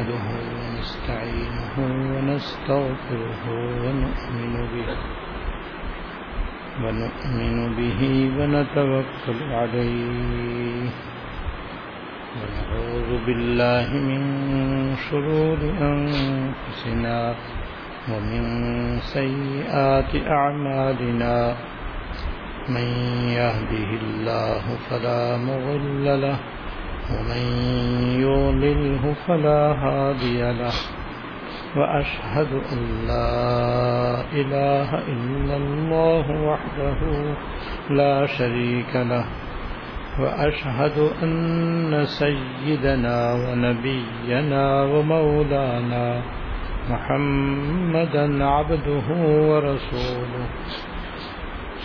نحمده ونستعينه ونستغفره ونؤمن به ونؤمن به ونتوكل عليه ونعوذ بالله من شرور أنفسنا ومن سيئات أعمالنا من يهده الله فلا مغل له ومن يولله فلا هادي له وأشهد أن لا إله إلا الله وحده لا شريك له وأشهد أن سيدنا ونبينا ومولانا محمدا عبده ورسوله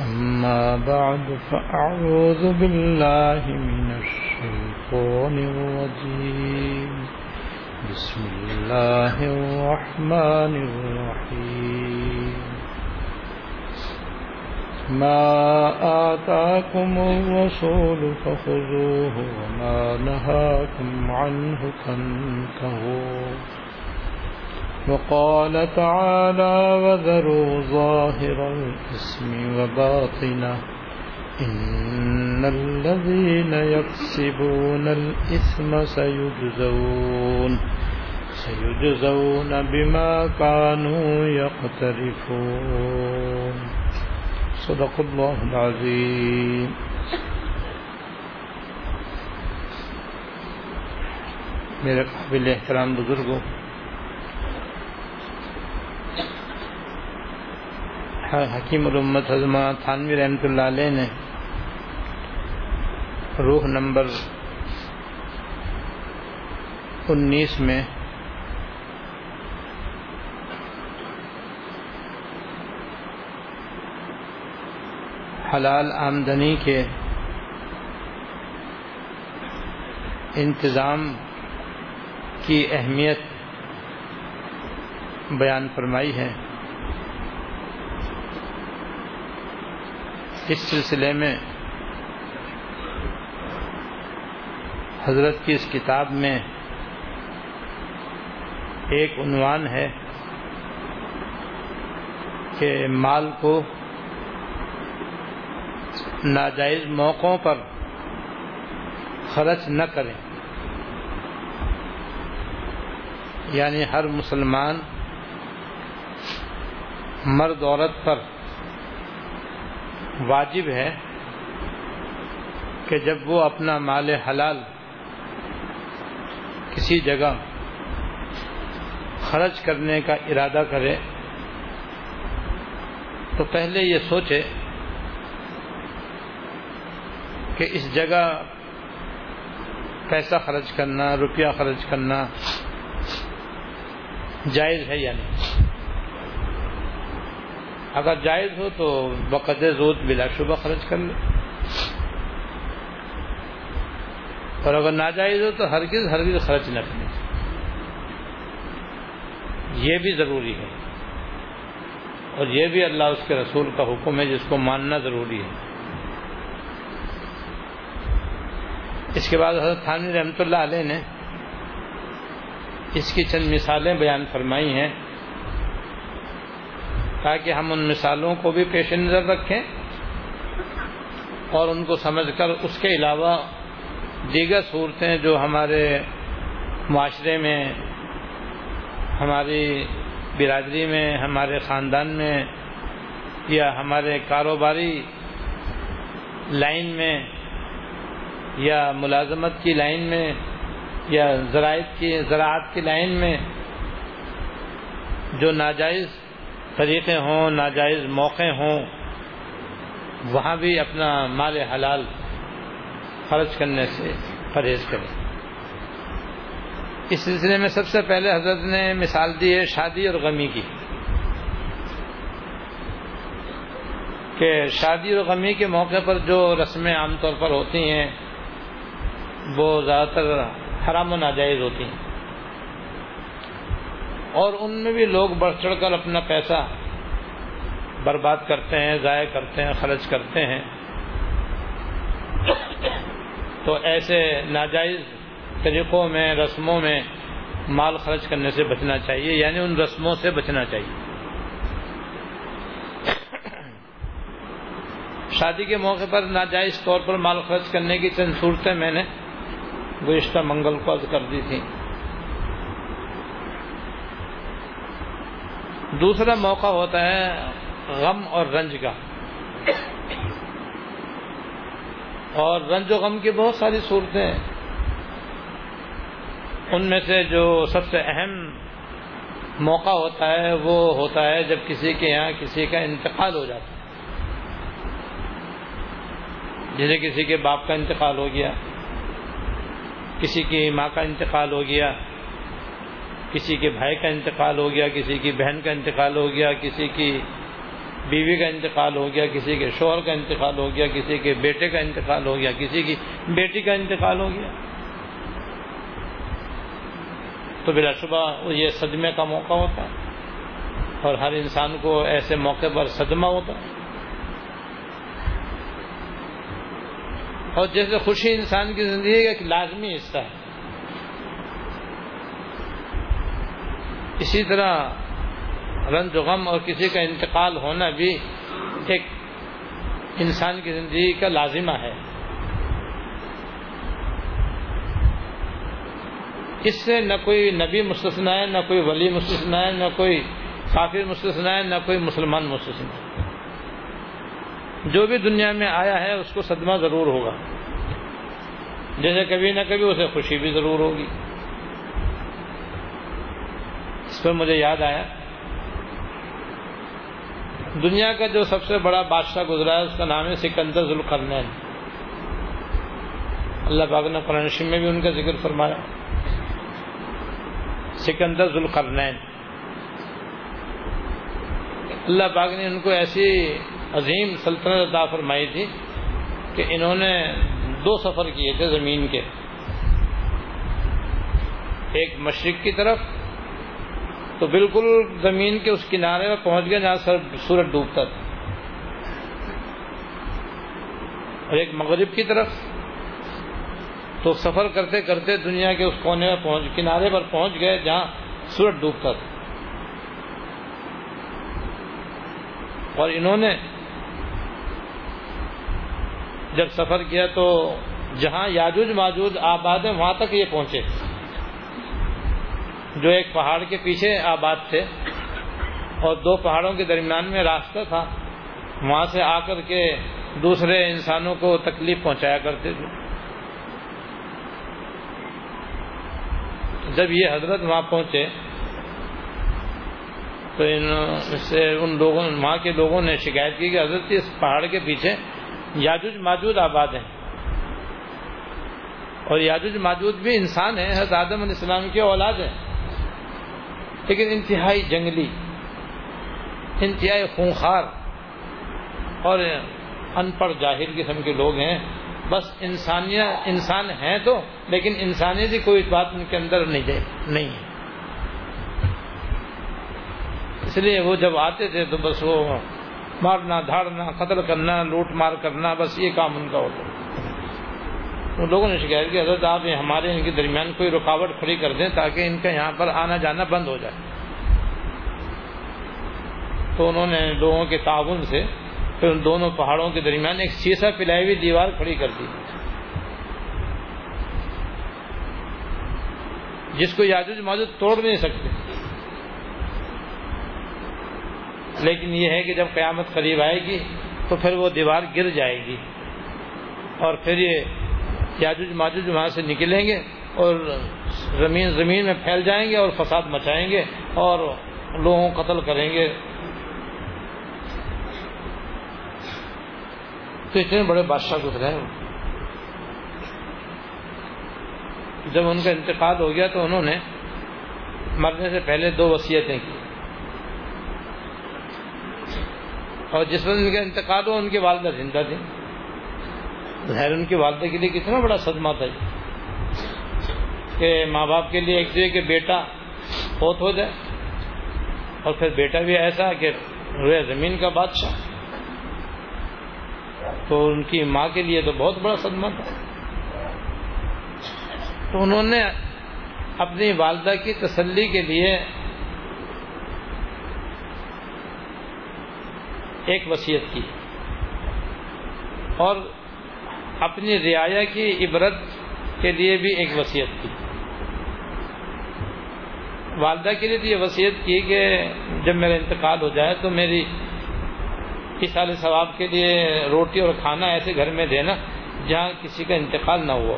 أما بعد، فأعوذ بالله من الشيطان الرجيم. بسم الله الرحمن الرحيم. ما آتاكم الرسول فخذوه وما نهاكم عنه فانتهوا. وقال تعالى وذروا ظاهر الاسم وباطنه إن الذين يكسبون الإثم سيجزون سيجزون بما كانوا يقترفون. صدق الله العظيم. میرے قابل احترام بزرگوں حکیم الامت حضمہ تھانوی رحمۃ اللہ علیہ نے۔ روح نمبر انیس میں حلال آمدنی کے انتظام کی اہمیت بیان فرمائی ہے۔ اس سلسلے میں حضرت کی اس کتاب میں ایک عنوان ہے کہ مال کو ناجائز موقعوں پر خرچ نہ کریں۔ یعنی ہر مسلمان مرد عورت پر واجب ہے کہ جب وہ اپنا مال حلال کسی جگہ خرچ کرنے کا ارادہ کرے، تو پہلے یہ سوچے کہ اس جگہ پیسہ خرچ کرنا، روپیہ خرچ کرنا جائز ہے یا نہیں؟ اگر جائز ہو تو بقد زود بلا شبہ خرچ کر لے اور اگر ناجائز ہو تو ہرگز ہرگز خرچ نہ کرے یہ بھی ضروری ہے۔ اور یہ بھی اللہ اس کے رسول کا حکم ہے جس کو ماننا ضروری ہے۔ اس کے بعد حضرت تھانوی رحمۃ اللہ علیہ نے اس کی چند مثالیں بیان فرمائی ہیں۔ تاکہ ہم ان مثالوں کو بھی پیش نظر رکھیں اور ان کو سمجھ کر اس کے علاوہ دیگر صورتیں جو ہمارے معاشرے میں، ہماری برادری میں، ہمارے خاندان میں یا ہمارے کاروباری لائن میں یا ملازمت کی لائن میں یا زراعت کی زراعت کی لائن میں جو ناجائز طریقے ہوں، ناجائز موقع ہوں، وہاں بھی اپنا مال حلال خرچ کرنے سے پرہیز کریں۔ اس سلسلے میں سب سے پہلے حضرت نے مثال دی ہے شادی اور غمی کی۔ کہ شادی اور غمی کے موقع پر جو رسمیں عام طور پر ہوتی ہیں، وہ زیادہ تر حرام و ناجائز ہوتی ہیں۔ اور ان میں بھی لوگ بڑھ چڑھ کر اپنا پیسہ برباد کرتے ہیں، ضائع کرتے ہیں، خرچ کرتے ہیں۔ تو ایسے ناجائز طریقوں میں، رسموں میں مال خرچ کرنے سے بچنا چاہیے یعنی ان رسموں سے بچنا چاہیے۔ شادی کے موقع پر ناجائز طور پر مال خرچ کرنے کی چند صورتیں میں نے گزشتہ منگل کو کر دی تھیں۔ دوسرا موقع ہوتا ہے غم اور رنج کا۔ اور رنج و غم کی بہت ساری صورتیں ہیں۔ ان میں سے جو سب سے اہم موقع ہوتا ہے وہ ہوتا ہے جب کسی کے یہاں کسی کا انتقال ہو جاتا ہے۔ جیسے کسی کے باپ کا انتقال ہو گیا، کسی کی ماں کا انتقال ہو گیا کسی کے بھائی کا انتقال ہو گیا، کسی کی بہن کا انتقال ہو گیا، کسی کی بیوی کا انتقال ہو گیا، کسی کے شوہر کا انتقال ہو گیا، کسی کے بیٹے کا انتقال ہو گیا، کسی کی بیٹی کا انتقال ہو گیا۔ تو بلا شبہ یہ صدمے کا موقع ہوتا ہے اور ہر انسان کو ایسے موقع پر صدمہ ہوتا ہے۔ اور جیسے خوشی انسان کی زندگی کا ایک لازمی حصہ ہے۔ اسی طرح رنج و غم اور کسی کا انتقال ہونا بھی ایک انسان کی زندگی کا لازمہ ہے۔ اس سے نہ کوئی نبی مستثنا ہے، نہ کوئی ولی مستثنا ہے، نہ کوئی کافر مستثنا ہے، نہ کوئی مسلمان مستثنا ہے۔ جو بھی دنیا میں آیا ہے، اس کو صدمہ ضرور ہوگا۔ جیسے کبھی نہ کبھی اسے خوشی بھی ضرور ہوگی۔ اس پر مجھے یاد آیا۔ دنیا کا جو سب سے بڑا بادشاہ گزرا ہے، اس کا نام ہے سکندر ذوالقرنین۔ اللہ باغ نے قرآن شیم میں بھی ان کا ذکر فرمایا۔ سکندر ذوالقرنین۔ اللہ پاک نے ان کو ایسی عظیم سلطنت عطا فرمائی تھی کہ انہوں نے دو سفر کیے تھے زمین کے۔ ایک مشرق کی طرف تو بالکل زمین کے اس کنارے میں پہنچ گئے جہاں سر سورج ڈوبتا تھا۔ اور ایک مغرب کی طرف تو سفر کرتے کرتے دنیا کے اس کونے میں پہنچ، کنارے پر پہنچ گئے جہاں سورج ڈوبتا تھا۔ اور انہوں نے جب سفر کیا تو جہاں یاجوج ماجوج آباد ہے وہاں تک یہ پہنچے۔ جو ایک پہاڑ کے پیچھے آباد تھے اور دو پہاڑوں کے درمیان میں راستہ تھا، وہاں سے آ کر کے دوسرے انسانوں کو تکلیف پہنچایا کرتے تھے۔ جب یہ حضرت وہاں پہنچے، تو ان سے ان لوگوں وہاں کے لوگوں نے شکایت کی کہ حضرت اس پہاڑ کے پیچھے یاجوج ماجود آباد ہیں۔ اور یاجوج ماجود بھی انسان ہیں، حضرت آدم علیہ السلام کی اولاد ہیں۔ لیکن انتہائی جنگلی، انتہائی خونخوار اور ان پڑھ جاہر قسم کے لوگ ہیں۔ بس انسانیت انسان ہیں تو، لیکن انسانیت کی کوئی بات ان کے اندر نہیں دے، نہیں ہے۔ اس لیے وہ جب آتے تھے تو بس وہ مارنا، دھاڑنا، قتل کرنا، لوٹ مار کرنا، بس یہ کام ان کا ہوتا۔ ان لوگوں نے شکایت کی، حضرت آپ ہمارے ان کے درمیان کوئی رکاوٹ کھڑی کر دیں تاکہ ان کا یہاں پر آنا جانا بند ہو جائے۔ تو انہوں نے لوگوں کے تعاون سے پھر ان دونوں پہاڑوں کے درمیان ایک سیسا پلائی ہوئی دیوار کھڑی کر دی۔ جس کو یاجوج ماجوج توڑ نہیں سکتے۔ لیکن یہ ہے کہ جب قیامت قریب آئے گی تو پھر وہ دیوار گر جائے گی اور پھر یہ یاجوج ماجوج وہاں سے نکلیں گے اور زمین زمین میں پھیل جائیں گے اور فساد مچائیں گے اور لوگوں کو قتل کریں گے۔ تو اتنے بڑے بادشاہ گزرے ہیں۔ جب ان کا انتقال ہو گیا تو انہوں نے مرنے سے پہلے دو وصیتیں کی۔ اور جس وقت ان کا انتقال ہوا، ان کی والدہ زندہ تھی ظاہر ان کی والدہ کے لیے کتنا بڑا صدمہ تھا کہ ماں باپ کے لیے ایک تو کہ بیٹا فوت ہو جائے اور پھر بیٹا بھی ایسا کہ روئے زمین کا بادشاہ تو ان کی ماں کے لیے تو بہت بڑا صدمہ تھا۔ تو انہوں نے اپنی والدہ کی تسلی کے لیے ایک وصیت کی اور اپنی رعایا کی عبرت کے لیے بھی ایک وصیت کی۔ والدہ کے لیے تو یہ وصیت کی کہ جب میرا انتقال ہو جائے تو میری اس سال ثواب کے لیے روٹی اور کھانا ایسے گھر میں دینا جہاں کسی کا انتقال نہ ہوا۔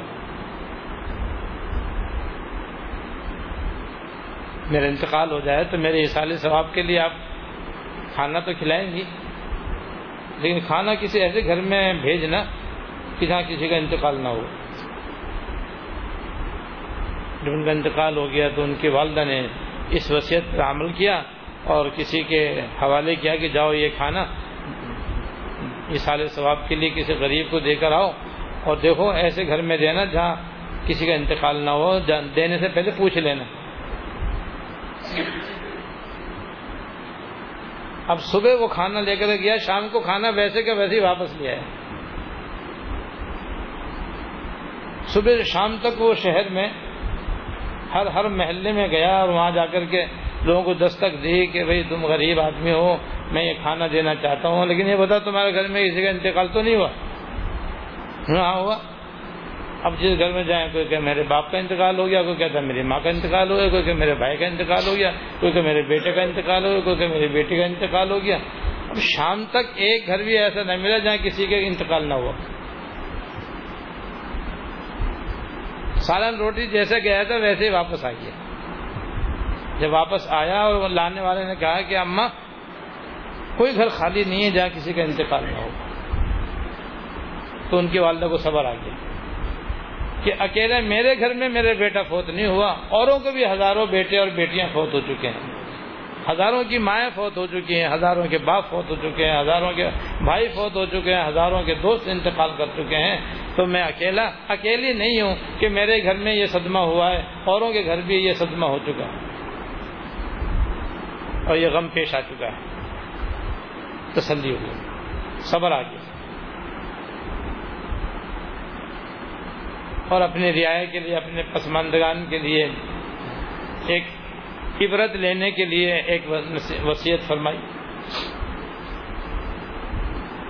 میرا انتقال ہو جائے تو میرے سال ثواب کے لیے آپ کھانا تو کھلائیں گی، لیکن کھانا کسی ایسے گھر میں بھیجنا کہ جہاں کسی کا انتقال نہ ہو۔ جب ان کا انتقال ہو گیا تو ان کی والدہ نے اس وصیت پر عمل کیا اور کسی کے حوالے کیا کہ جاؤ یہ کھانا اس سال ثواب کے لیے کسی غریب کو دے کر آؤ اور دیکھو ایسے گھر میں دینا جہاں کسی کا انتقال نہ ہو دینے سے پہلے پوچھ لینا۔ اب صبح وہ کھانا لے کر گیا، شام کو کھانا ویسے کا ویسے ہی واپس لیا ہے صبح شام تک وہ شہر میں ہر ہر محلے میں گیا اور وہاں جا کر کے لوگوں کو دستک دی کہ بھئی تم غریب آدمی ہو، میں یہ کھانا دینا چاہتا ہوں، لیکن یہ بتا تمہارے گھر میں کسی کا انتقال تو نہیں ہوا۔ ہاں ہوا۔ اب جس گھر میں جائیں، کوئی کہ میرے باپ کا انتقال ہو گیا، کوئی کہتا ہے میری ماں کا انتقال ہو گیا، کوئی کہ میرے بھائی کا انتقال ہو گیا، کوئی کہ میرے بیٹے کا انتقال ہو گیا، کوئی کہ میری بیٹی کا انتقال ہو گیا۔ اب شام تک ایک گھر بھی ایسا نہ ملا جہاں کسی کا انتقال نہ ہوا۔ سالن روٹی جیسے گیا تھا ویسے ہی واپس آ گیا جب واپس آیا اور لانے والے نے کہا کہ اماں کوئی گھر خالی نہیں ہے جہاں کسی کا انتقال نہ ہو۔ تو ان کی والدہ کو صبر آ گیا کہ اکیلے میرے گھر میں میرے بیٹا فوت نہیں ہوا، اوروں کے بھی ہزاروں بیٹے اور بیٹیاں فوت ہو چکے ہیں۔ ہزاروں کی مائیں فوت ہو چکی ہیں، ہزاروں کے باپ فوت ہو چکے ہیں، ہزاروں کے بھائی فوت ہو چکے ہیں، ہزاروں کے دوست انتقال کر چکے ہیں۔ تو میں اکیلا، اکیلی نہیں ہوں کہ میرے گھر میں یہ صدمہ ہوا ہے، اوروں کے گھر بھی یہ صدمہ ہو چکا ہے۔ اور یہ غم پیش آ چکا ہے۔ تسلی ہو۔ گئی صبر آ گیا اور اپنی رعایا کے لیے، اپنے پسماندگان کے لیے ایک عبرت لینے کے لیے ایک وصیت فرمائی۔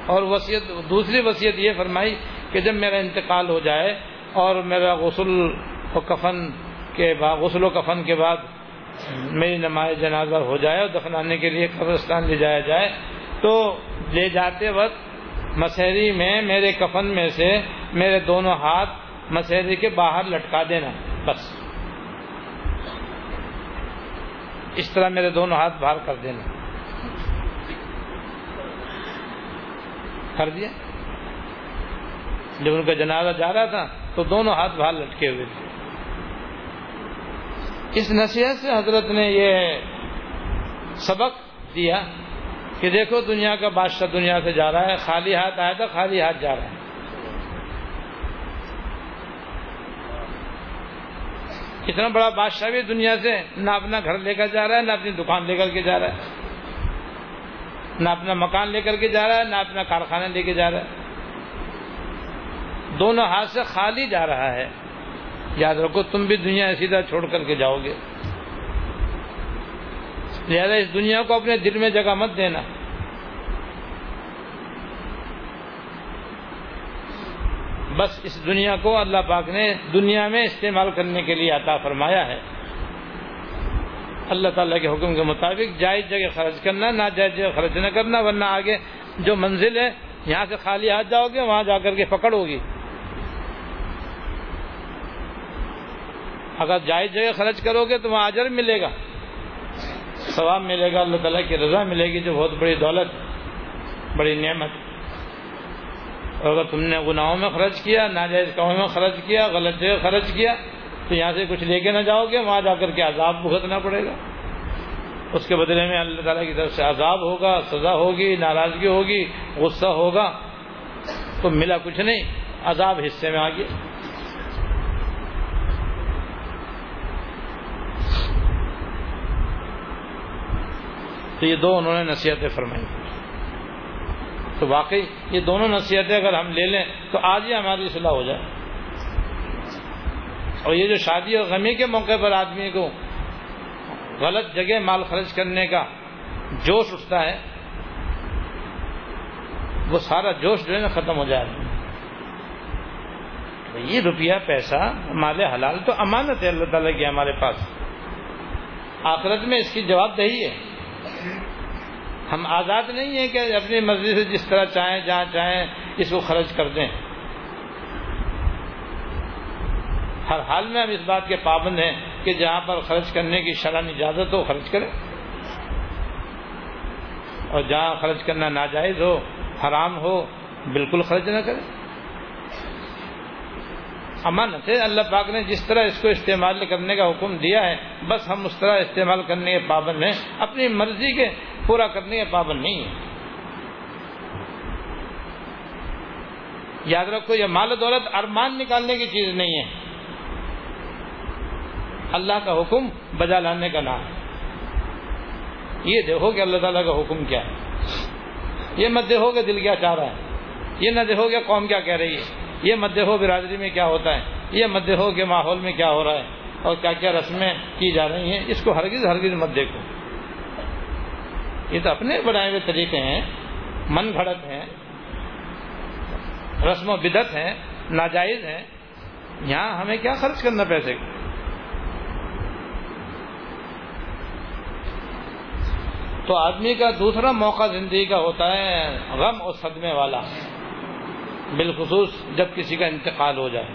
اور وصیت دوسری وصیت یہ فرمائی کہ جب میرا انتقال ہو جائے اور میرا غسل و کفن کے بعد غسل و کفن کے بعد میری نماز جنازہ ہو جائے اور دفنانے کے لیے قبرستان لے جایا جائے، تو لے جاتے وقت مسحری میں میرے کفن میں سے میرے دونوں ہاتھ مسحری کے باہر لٹکا دینا، بس۔ اس طرح میرے دونوں ہاتھ باہر کر دینا کر دیا۔ جب ان کا جنازہ جا رہا تھا تو دونوں ہاتھ باہر لٹکے ہوئے تھے۔ اس نصیحت سے حضرت نے یہ سبق دیا کہ دیکھو دنیا کا بادشاہ دنیا سے جا رہا ہے، خالی ہاتھ آیا تھا خالی ہاتھ جا رہا ہے۔ اتنا بڑا بادشاہ بھی دنیا سے نہ اپنا گھر لے کر جا رہا ہے، نہ اپنی دکان لے کر کے جا رہا ہے۔ نہ اپنا مکان لے کر کے جا رہا ہے، نہ اپنا کارخانہ لے کے جا رہا ہے۔ دونوں ہاتھ سے خالی جا رہا ہے۔ یاد رکھو، تم بھی دنیا سیدھا چھوڑ کر کے جاؤ گے۔ لہذا اس دنیا کو اپنے دل میں جگہ مت دینا۔ بس اس دنیا کو اللہ پاک نے دنیا میں استعمال کرنے کے لیے عطا فرمایا ہے۔ اللہ تعالیٰ کے حکم کے مطابق جائز جگہ خرچ کرنا، نہ جائز جگہ خرچ نہ کرنا، ورنہ آگے جو منزل ہے، یہاں سے خالی ہاتھ جاؤ گے، وہاں جا کر کے پکڑ ہوگی اگر جائز جگہ خرچ کرو گے تو وہاں اجر ملے گا۔ ثواب ملے گا، اللہ تعالیٰ کی رضا ملے گی، جو بہت بڑی دولت، بڑی نعمت۔ اگر تم نے گناہوں میں خرچ کیا، ناجائز کاموں میں خرچ کیا، غلط جگہ خرچ کیا، تو یہاں سے کچھ لے کے نہ جاؤ گے، وہاں جا کر کے عذاب بھگتنا پڑے گا۔ اس کے بدلے میں اللہ تعالیٰ کی طرف سے عذاب ہوگا، سزا ہوگی، ناراضگی ہوگی، غصہ ہوگا، تو ملا کچھ نہیں، عذاب حصے میں آ گیا تو یہ دو انہوں نے نصیحتیں فرمائی۔ تو واقعی یہ دونوں نصیحتیں اگر ہم لے لیں تو آج ہی ہماری صلاح ہو جائے۔ اور یہ جو شادی اور غمی کے موقع پر آدمی کو غلط جگہ مال خرچ کرنے کا جوش اٹھتا ہے، وہ سارا جوش جو ہے نا ختم ہو جائے۔ یہ روپیہ، پیسہ، مال حلال تو امانت ہے اللہ تعالیٰ کی ہمارے پاس۔ آخرت میں اس کی جواب دہی ہے۔ ہم آزاد نہیں ہیں کہ اپنی مرضی سے جس طرح چاہیں، جہاں چاہیں، اس کو خرچ کر دیں۔ ہر حال میں ہم اس بات کے پابند ہیں کہ جہاں پر خرچ کرنے کی شرح اجازت ہو، خرچ کریں۔ اور جہاں خرچ کرنا ناجائز ہو، حرام ہو، بالکل خرچ نہ کریں۔ امانت ہے اللہ پاک نے جس طرح اس کو استعمال کرنے کا حکم دیا ہے، بس ہم اس طرح استعمال کرنے کے پابند ہیں۔ اپنی مرضی کے پورا کرنے کے پابند نہیں ہیں۔ یاد رکھو، یہ مال دولت ارمان نکالنے کی چیز نہیں ہے۔ اللہ کا حکم بجا لانے کا نام ہے۔ یہ دیکھو کہ اللہ تعالیٰ کا حکم کیا ہے۔ یہ مت دیکھو کہ دل کیا چاہ رہا ہے۔ یہ نہ دیکھو کہ قوم کیا کہہ رہی ہے۔ یہ مت دیکھو برادری میں کیا ہوتا ہے؟ یہ مت دیکھو کہ ماحول میں کیا ہو رہا ہے؟ اور کیا کیا رسمیں کی جا رہی ہیں؟ اس کو ہرگز ہرگز مت دیکھو۔ یہ تو اپنے بنائے ہوئے طریقے ہیں، من گھڑت ہیں، رسم و بدت ہیں، ناجائز ہیں۔ یہاں ہمیں کیا خرچ کرنا پیسے؟ تو آدمی کا دوسرا موقع زندگی کا ہوتا ہے غم اور صدمے والا۔ بالخصوص جب کسی کا انتقال ہو جائے۔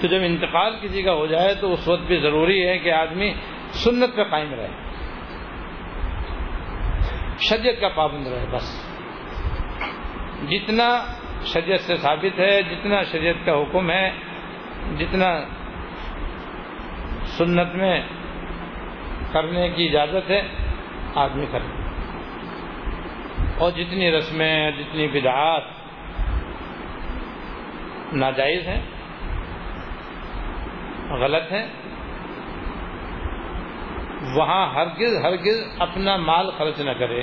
تو جب انتقال کسی کا ہو جائے تو اس وقت بھی ضروری ہے کہ آدمی سنت پہ قائم رہے۔ شریعت کا پابند رہے بس۔ جتنا شریعت سے ثابت ہے، جتنا شریعت کا حکم ہے، جتنا سنت میں کرنے کی اجازت ہے، آدمی کرے۔ اور جتنی رسمیں، جتنی بدعات ناجائز ہیں، غلط ہیں، وہاں ہرگز ہرگز اپنا مال خرچ نہ کرے۔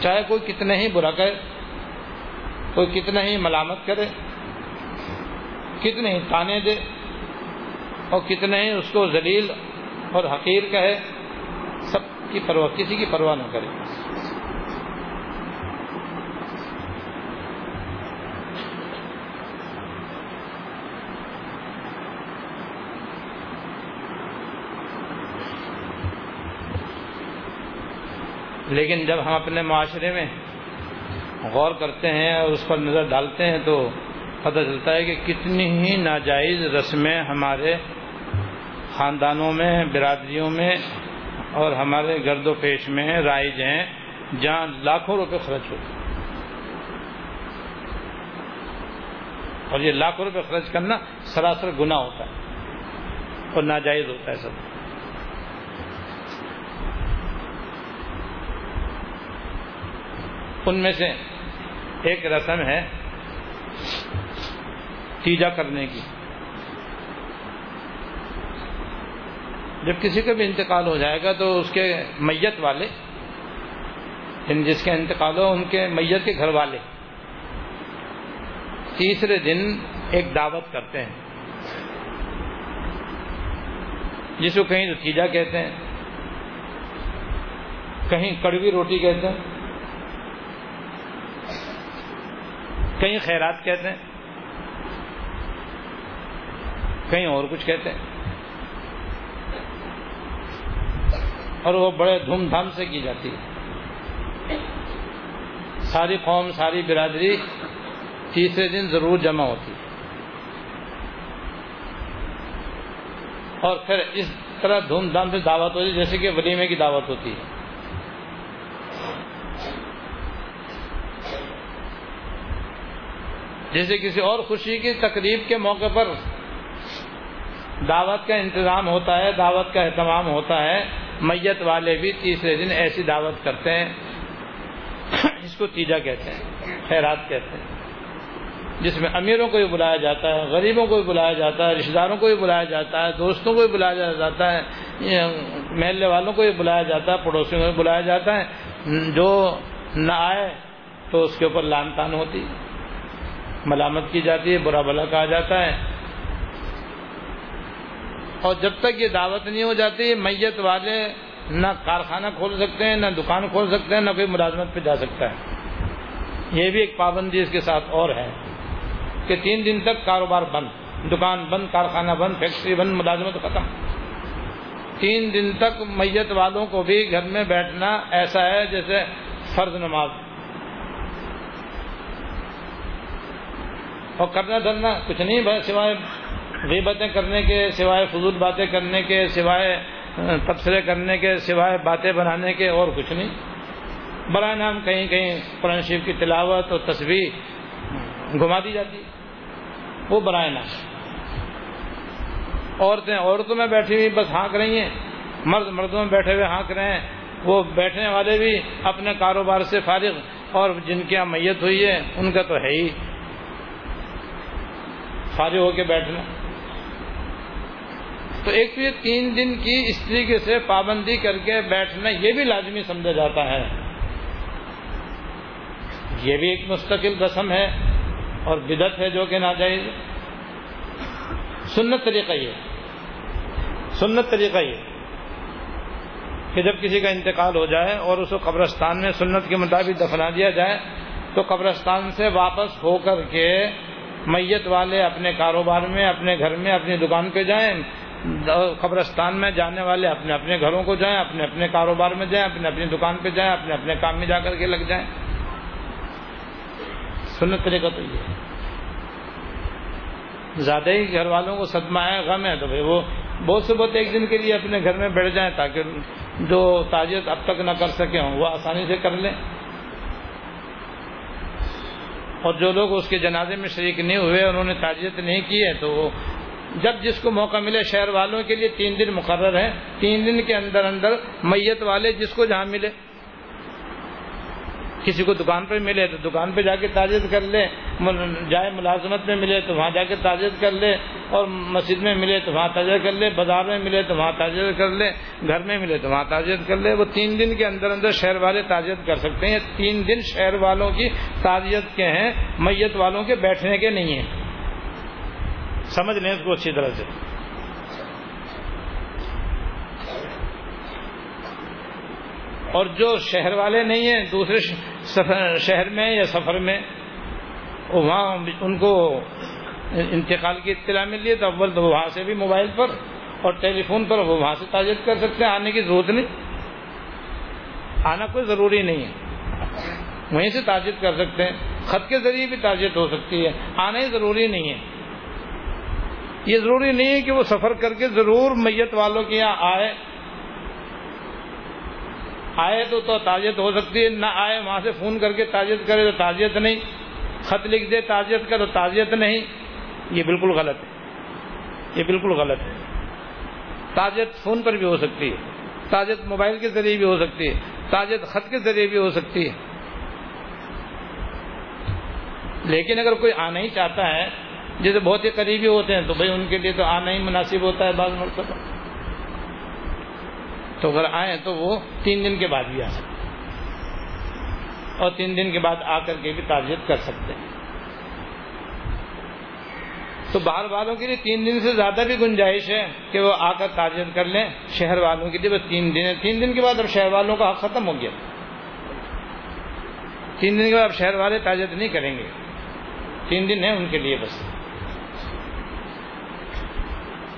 چاہے کوئی کتنے ہی برا کرے، کوئی کتنا ہی ملامت کرے، کتنے ہی تانے دے اور کتنے ہی اس کو ذلیل اور حقیر کہے۔ کی پرواہ، کسی کی پرواہ نہ کرے۔ لیکن جب ہم اپنے معاشرے میں غور کرتے ہیں اور اس پر نظر ڈالتے ہیں تو پتہ چلتا ہے کہ کتنی ہی ناجائز رسمیں ہمارے خاندانوں میں، برادریوں میں اور ہمارے گرد و پیش میں رائج ہیں جہاں لاکھوں روپے خرچ ہوتے اور یہ لاکھوں روپے خرچ کرنا سراسر گنا ہوتا ہے اور ناجائز ہوتا ہے سب۔ ان میں سے ایک رسم ہے تیجا کرنے کی۔ جب کسی کا بھی انتقال ہو جائے گا تو اس کے میت والے یعنی جس کا انتقال ہو، ان کے میت کے گھر والے تیسرے دن ایک دعوت کرتے ہیں۔ جس کو کہیں رتیجا کہتے ہیں، کہیں کڑوی روٹی کہتے ہیں، کہیں خیرات کہتے ہیں، کہیں اور کچھ کہتے ہیں۔ اور وہ بڑے دھوم دھام سے کی جاتی ہے۔ ساری قوم، ساری برادری تیسرے دن ضرور جمع ہوتی اور پھر اس طرح دھوم دھام سے دعوت ہوتی جیسے کہ ولیمے کی دعوت ہوتی ہے۔ جیسے کسی اور خوشی کی تقریب کے موقع پر دعوت کا انتظام ہوتا ہے، دعوت کا اہتمام ہوتا ہے۔ میت والے بھی تیسرے دن ایسی دعوت کرتے ہیں اس کو تیجا کہتے ہیں، خیرات کہتے ہیں۔ جس میں امیروں کو بھی بلایا جاتا ہے، غریبوں کو بھی بلایا جاتا ہے رشتے داروں کو بھی بلایا جاتا ہے، دوستوں کو بھی بلایا جاتا ہے، محلے والوں کو بھی بلایا جاتا ہے، پڑوسیوں کو بھی بلایا جاتا ہے۔ جو نہ آئے تو اس کے اوپر لان تان ہوتی، ملامت کی جاتی ہے، برا بلا کہا جاتا ہے۔ اور جب تک یہ دعوت نہیں ہو جاتی، میت والے نہ کارخانہ کھول سکتے ہیں، نہ دکان کھول سکتے ہیں، نہ کوئی ملازمت پہ جا سکتا ہے۔ یہ بھی ایک پابندی اس کے ساتھ اور ہے کہ تین دن تک کاروبار بند، دکان بند، کارخانہ بند، فیکٹری بند، ملازمت ختم۔ تین دن تک میت والوں کو بھی گھر میں بیٹھنا ایسا ہے جیسے فرض نماز۔ اور کرنا دھرنا کچھ نہیں سوائے غیبتیں کرنے کے سوائے فضول باتیں کرنے کے سوائے تبصرے کرنے کے سوائے باتیں بنانے کے اور کچھ نہیں۔ برائے نام کہیں کہیں قرآن شریف کی تلاوت اور تصویر گھما دی جاتی۔ وہ برائے نام۔ عورتیں، عورتوں میں بیٹھی ہوئی بس ہانک رہی ہیں۔ مرد مردوں میں بیٹھے ہوئے ہانک رہے ہیں۔ وہ بیٹھنے والے بھی اپنے کاروبار سے فارغ اور جن کی یہاں میت ہوئی ہے، ان کا تو ہے ہی۔ فارغ ہو کے بیٹھنا۔ تو ایک تو یہ تین دن کی اس طریقے سے پابندی کر کے بیٹھنا یہ بھی لازمی سمجھا جاتا ہے۔ یہ بھی ایک مستقل رسم ہے اور بدت ہے جو کہ ناجائز۔ سنت طریقہ یہ۔ سنت طریقہ یہ۔ کہ جب کسی کا انتقال ہو جائے اور اس کو قبرستان میں سنت کے مطابق دفنا دیا جائے، تو قبرستان سے واپس ہو کر کے میت والے اپنے کاروبار میں، اپنے گھر میں، اپنی دکان پہ جائیں۔ قبرستان میں جانے والے اپنے اپنے گھروں کو جائیں، اپنے اپنے کاروبار میں جائیں، اپنے اپنی دکان پہ جائیں، اپنے اپنے کام میں جا کر کے لگ جائیں۔ سنت طریقہ تو یہ زیادہ ہی گھر والوں کو صدمہ ہے، غم ہے۔ تو بھائی وہ بہت سے بہت ایک دن کے لیے اپنے گھر میں بیٹھ جائیں تاکہ جو تعزیت اب تک نہ کر سکے ہوں، وہ آسانی سے کر لیں۔ اور جو لوگ اس کے جنازے میں شریک نہیں ہوئے، انہوں نے تعزیت نہیں کی ہے، تو وہ جب جس کو موقع ملے شہر والوں کے لیے تین دن مقرر ہے تین دن کے اندر اندر میت والے جس کو جہاں ملے، کسی کو دکان پہ ملے تو دکان پہ جا کے تعزیت کر لے جائے ملازمت میں ملے تو وہاں جا کے تعزیت کر لے، اور مسجد میں ملے تو وہاں تعزیت کر لے، بازار میں ملے تو وہاں تعزیت کر لے، گھر میں ملے تو وہاں تعزیت کر لے، وہ تین دن کے اندر اندر شہر والے تعزیت کر سکتے ہیں۔ تین دن شہر والوں کی تعزیت کے ہیں، میت والوں کے بیٹھنے کے نہیں ہیں۔ سمجھ لیں اس کو اچھی طرح سے۔ اور جو شہر والے نہیں ہیں، دوسرے شہر میں یا سفر میں وہاں ان کو انتقال کی اطلاع مل ہے تو اول تو وہاں سے بھی موبائل پر اور ٹیلی فون پر وہ وہاں سے تعزیت کر سکتے ہیں، آنے کی ضرورت نہیں۔ آنا کوئی ضروری نہیں ہے۔ وہیں سے تعزیت کر سکتے ہیں، خط کے ذریعے بھی تعزیت ہو سکتی ہے، آنا ہی ضروری نہیں ہے۔ یہ ضروری نہیں ہے کہ وہ سفر کر کے ضرور میت والوں کے یہاں آئے۔ آئے تو تو تعزیت ہو سکتی ہے، نہ آئے وہاں سے فون کر کے تعزیت کرے تو تعزیت نہیں، خط لکھ دے تعزیت کا تو تعزیت نہیں۔ یہ بالکل غلط ہے۔ یہ بالکل غلط ہے۔ تعزیت فون پر بھی ہو سکتی ہے تعزیت موبائل کے ذریعے بھی ہو سکتی ہے تعزیت خط کے ذریعے بھی ہو سکتی ہے۔ لیکن اگر کوئی آنا ہی چاہتا ہے جیسے بہت ہی قریبی ہوتے ہیں تو بھائی ان کے لیے تو آنا ہی مناسب ہوتا ہے بعض مرتبہ۔ تو اگر آئیں تو وہ تین دن کے بعد بھی آ سکتے اور تین دن کے بعد آ کر کے بھی تعزیت کر سکتے ہیں۔ تو باہر والوں کے لیے تین دن سے زیادہ بھی گنجائش ہے کہ وہ آ کر تعزیت کر لیں شہر والوں کے لیے۔ بس تین دن ہے۔ تین دن کے بعد اب شہر والوں کا حق ختم ہو گیا۔ تین دن کے بعد اب شہر والے تعزیت نہیں کریں گے۔ تین دن ہے ان کے لیے بس۔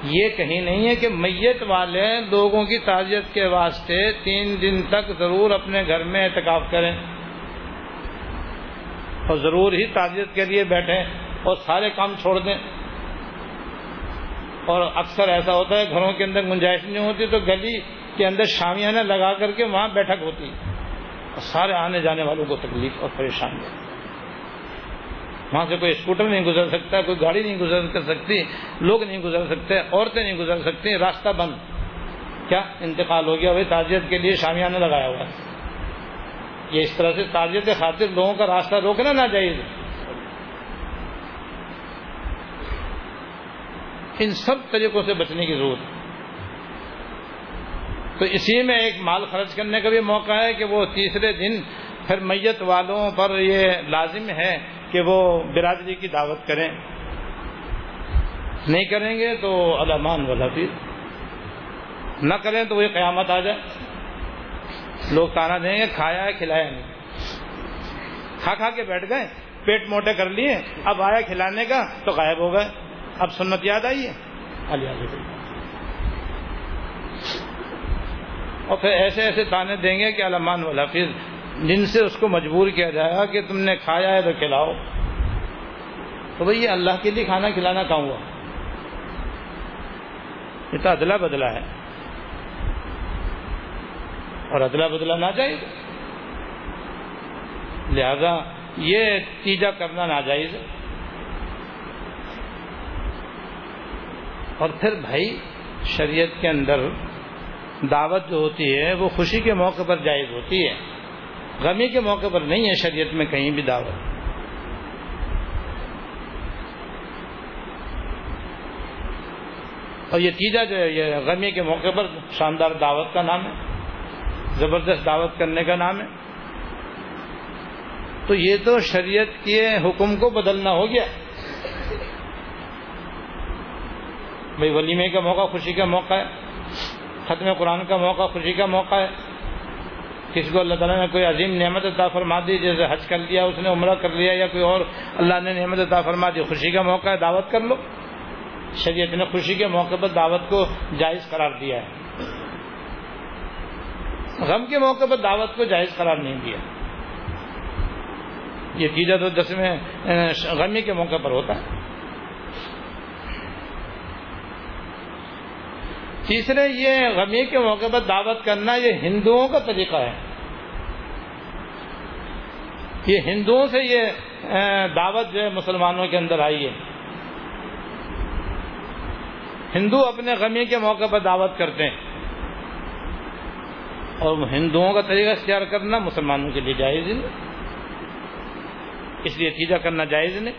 یہ کہیں نہیں ہے کہ میت والے لوگوں کی تعزیت کے واسطے تین دن تک ضرور اپنے گھر میں اعتکاف کریں اور ضرور ہی تعزیت کے لیے بیٹھیں اور سارے کام چھوڑ دیں۔ اور اکثر ایسا ہوتا ہے گھروں کے اندر گنجائش نہیں ہوتی تو گلی کے اندر شامیانہ لگا کر کے وہاں بیٹھک ہوتی اور سارے آنے جانے والوں کو تکلیف اور پریشانی۔ ہوتی وہاں سے کوئی اسکوٹر نہیں گزر سکتا، کوئی گاڑی نہیں گزر کر سکتی، لوگ نہیں گزر سکتے، عورتیں نہیں گزر سکتی، راستہ بند۔ کیا انتقال ہو گیا؟ بھائی تعزیت کے لیے شامیانہ لگایا ہوا یہ اس طرح سے تعزیت خاطر لوگوں کا راستہ روکنا نہ چاہیے ان سب طریقوں سے بچنے کی ضرورت تو اسی میں ایک مال خرچ کرنے کا بھی موقع ہے کہ وہ تیسرے دن پھر میت والوں پر یہ لازم ہے کہ وہ برادری کی دعوت کریں۔ نہیں کریں گے تو علامان والا پھر نہ کریں تو وہی قیامت آ جائے۔ لوگ تانا دیں گے، کھایا ہے کھلایا نہیں۔ کھا کھا کے بیٹھ گئے، پیٹ موٹے کر لیے۔ اب آیا کھلانے کا تو غائب ہو گئے۔ اب سنت یاد آئی ہے۔ اور پھر ایسے ایسے تانے دیں گے کہ علمان والحفظ جن سے اس کو مجبور کیا جائے گا کہ تم نے کھایا ہے تو کھلاؤ۔ تو بھائی یہ اللہ کے لیے کھانا کھلانا کہاں ہوا؟ یہ تو ادلا بدلا ہے۔ اور ادلا بدلا نہ جائز لہذا یہ تیجا کرنا ناجائز اور پھر بھائی شریعت کے اندر دعوت جو ہوتی ہے وہ خوشی کے موقع پر جائز ہوتی ہے۔ غمی کے موقع پر نہیں ہے شریعت میں کہیں بھی دعوت۔ اور یہ تیجا جو ہے، یہ غمی کے موقع پر شاندار دعوت کا نام ہے۔ زبردست دعوت کرنے کا نام ہے۔ تو یہ تو شریعت کے حکم کو بدلنا ہو گیا۔ بھائی ولیمے کا موقع، خوشی کا موقع ہے۔ ختم قرآن کا موقع، خوشی کا موقع ہے۔ کسی کو اللہ تعالیٰ نے کوئی عظیم نعمت عطا فرما دی، جیسے حج کر لیا، اس نے عمرہ کر لیا یا کوئی اور اللہ نے نعمت عطا فرما دی، خوشی کا موقع ہے، دعوت کر لو۔ شریعت نے خوشی کے موقع پر دعوت کو جائز قرار دیا ہے۔ غم کے موقع پر دعوت کو جائز قرار نہیں دیا۔ یہ تیجا تو دس میں غمی کے موقع پر ہوتا ہے۔ تیسرے، یہ غمی کے موقع پر دعوت کرنا یہ ہندوؤں کا طریقہ ہے۔ یہ ہندوؤں سے یہ دعوت جو ہے مسلمانوں کے اندر آئی ہے۔ ہندو اپنے غمی کے موقع پر دعوت کرتے ہیں۔ اور ہندوؤں کا طریقہ اختیار کرنا مسلمانوں کے لیے جائز نہیں۔ اس لیے تیجا کرنا جائز نہیں۔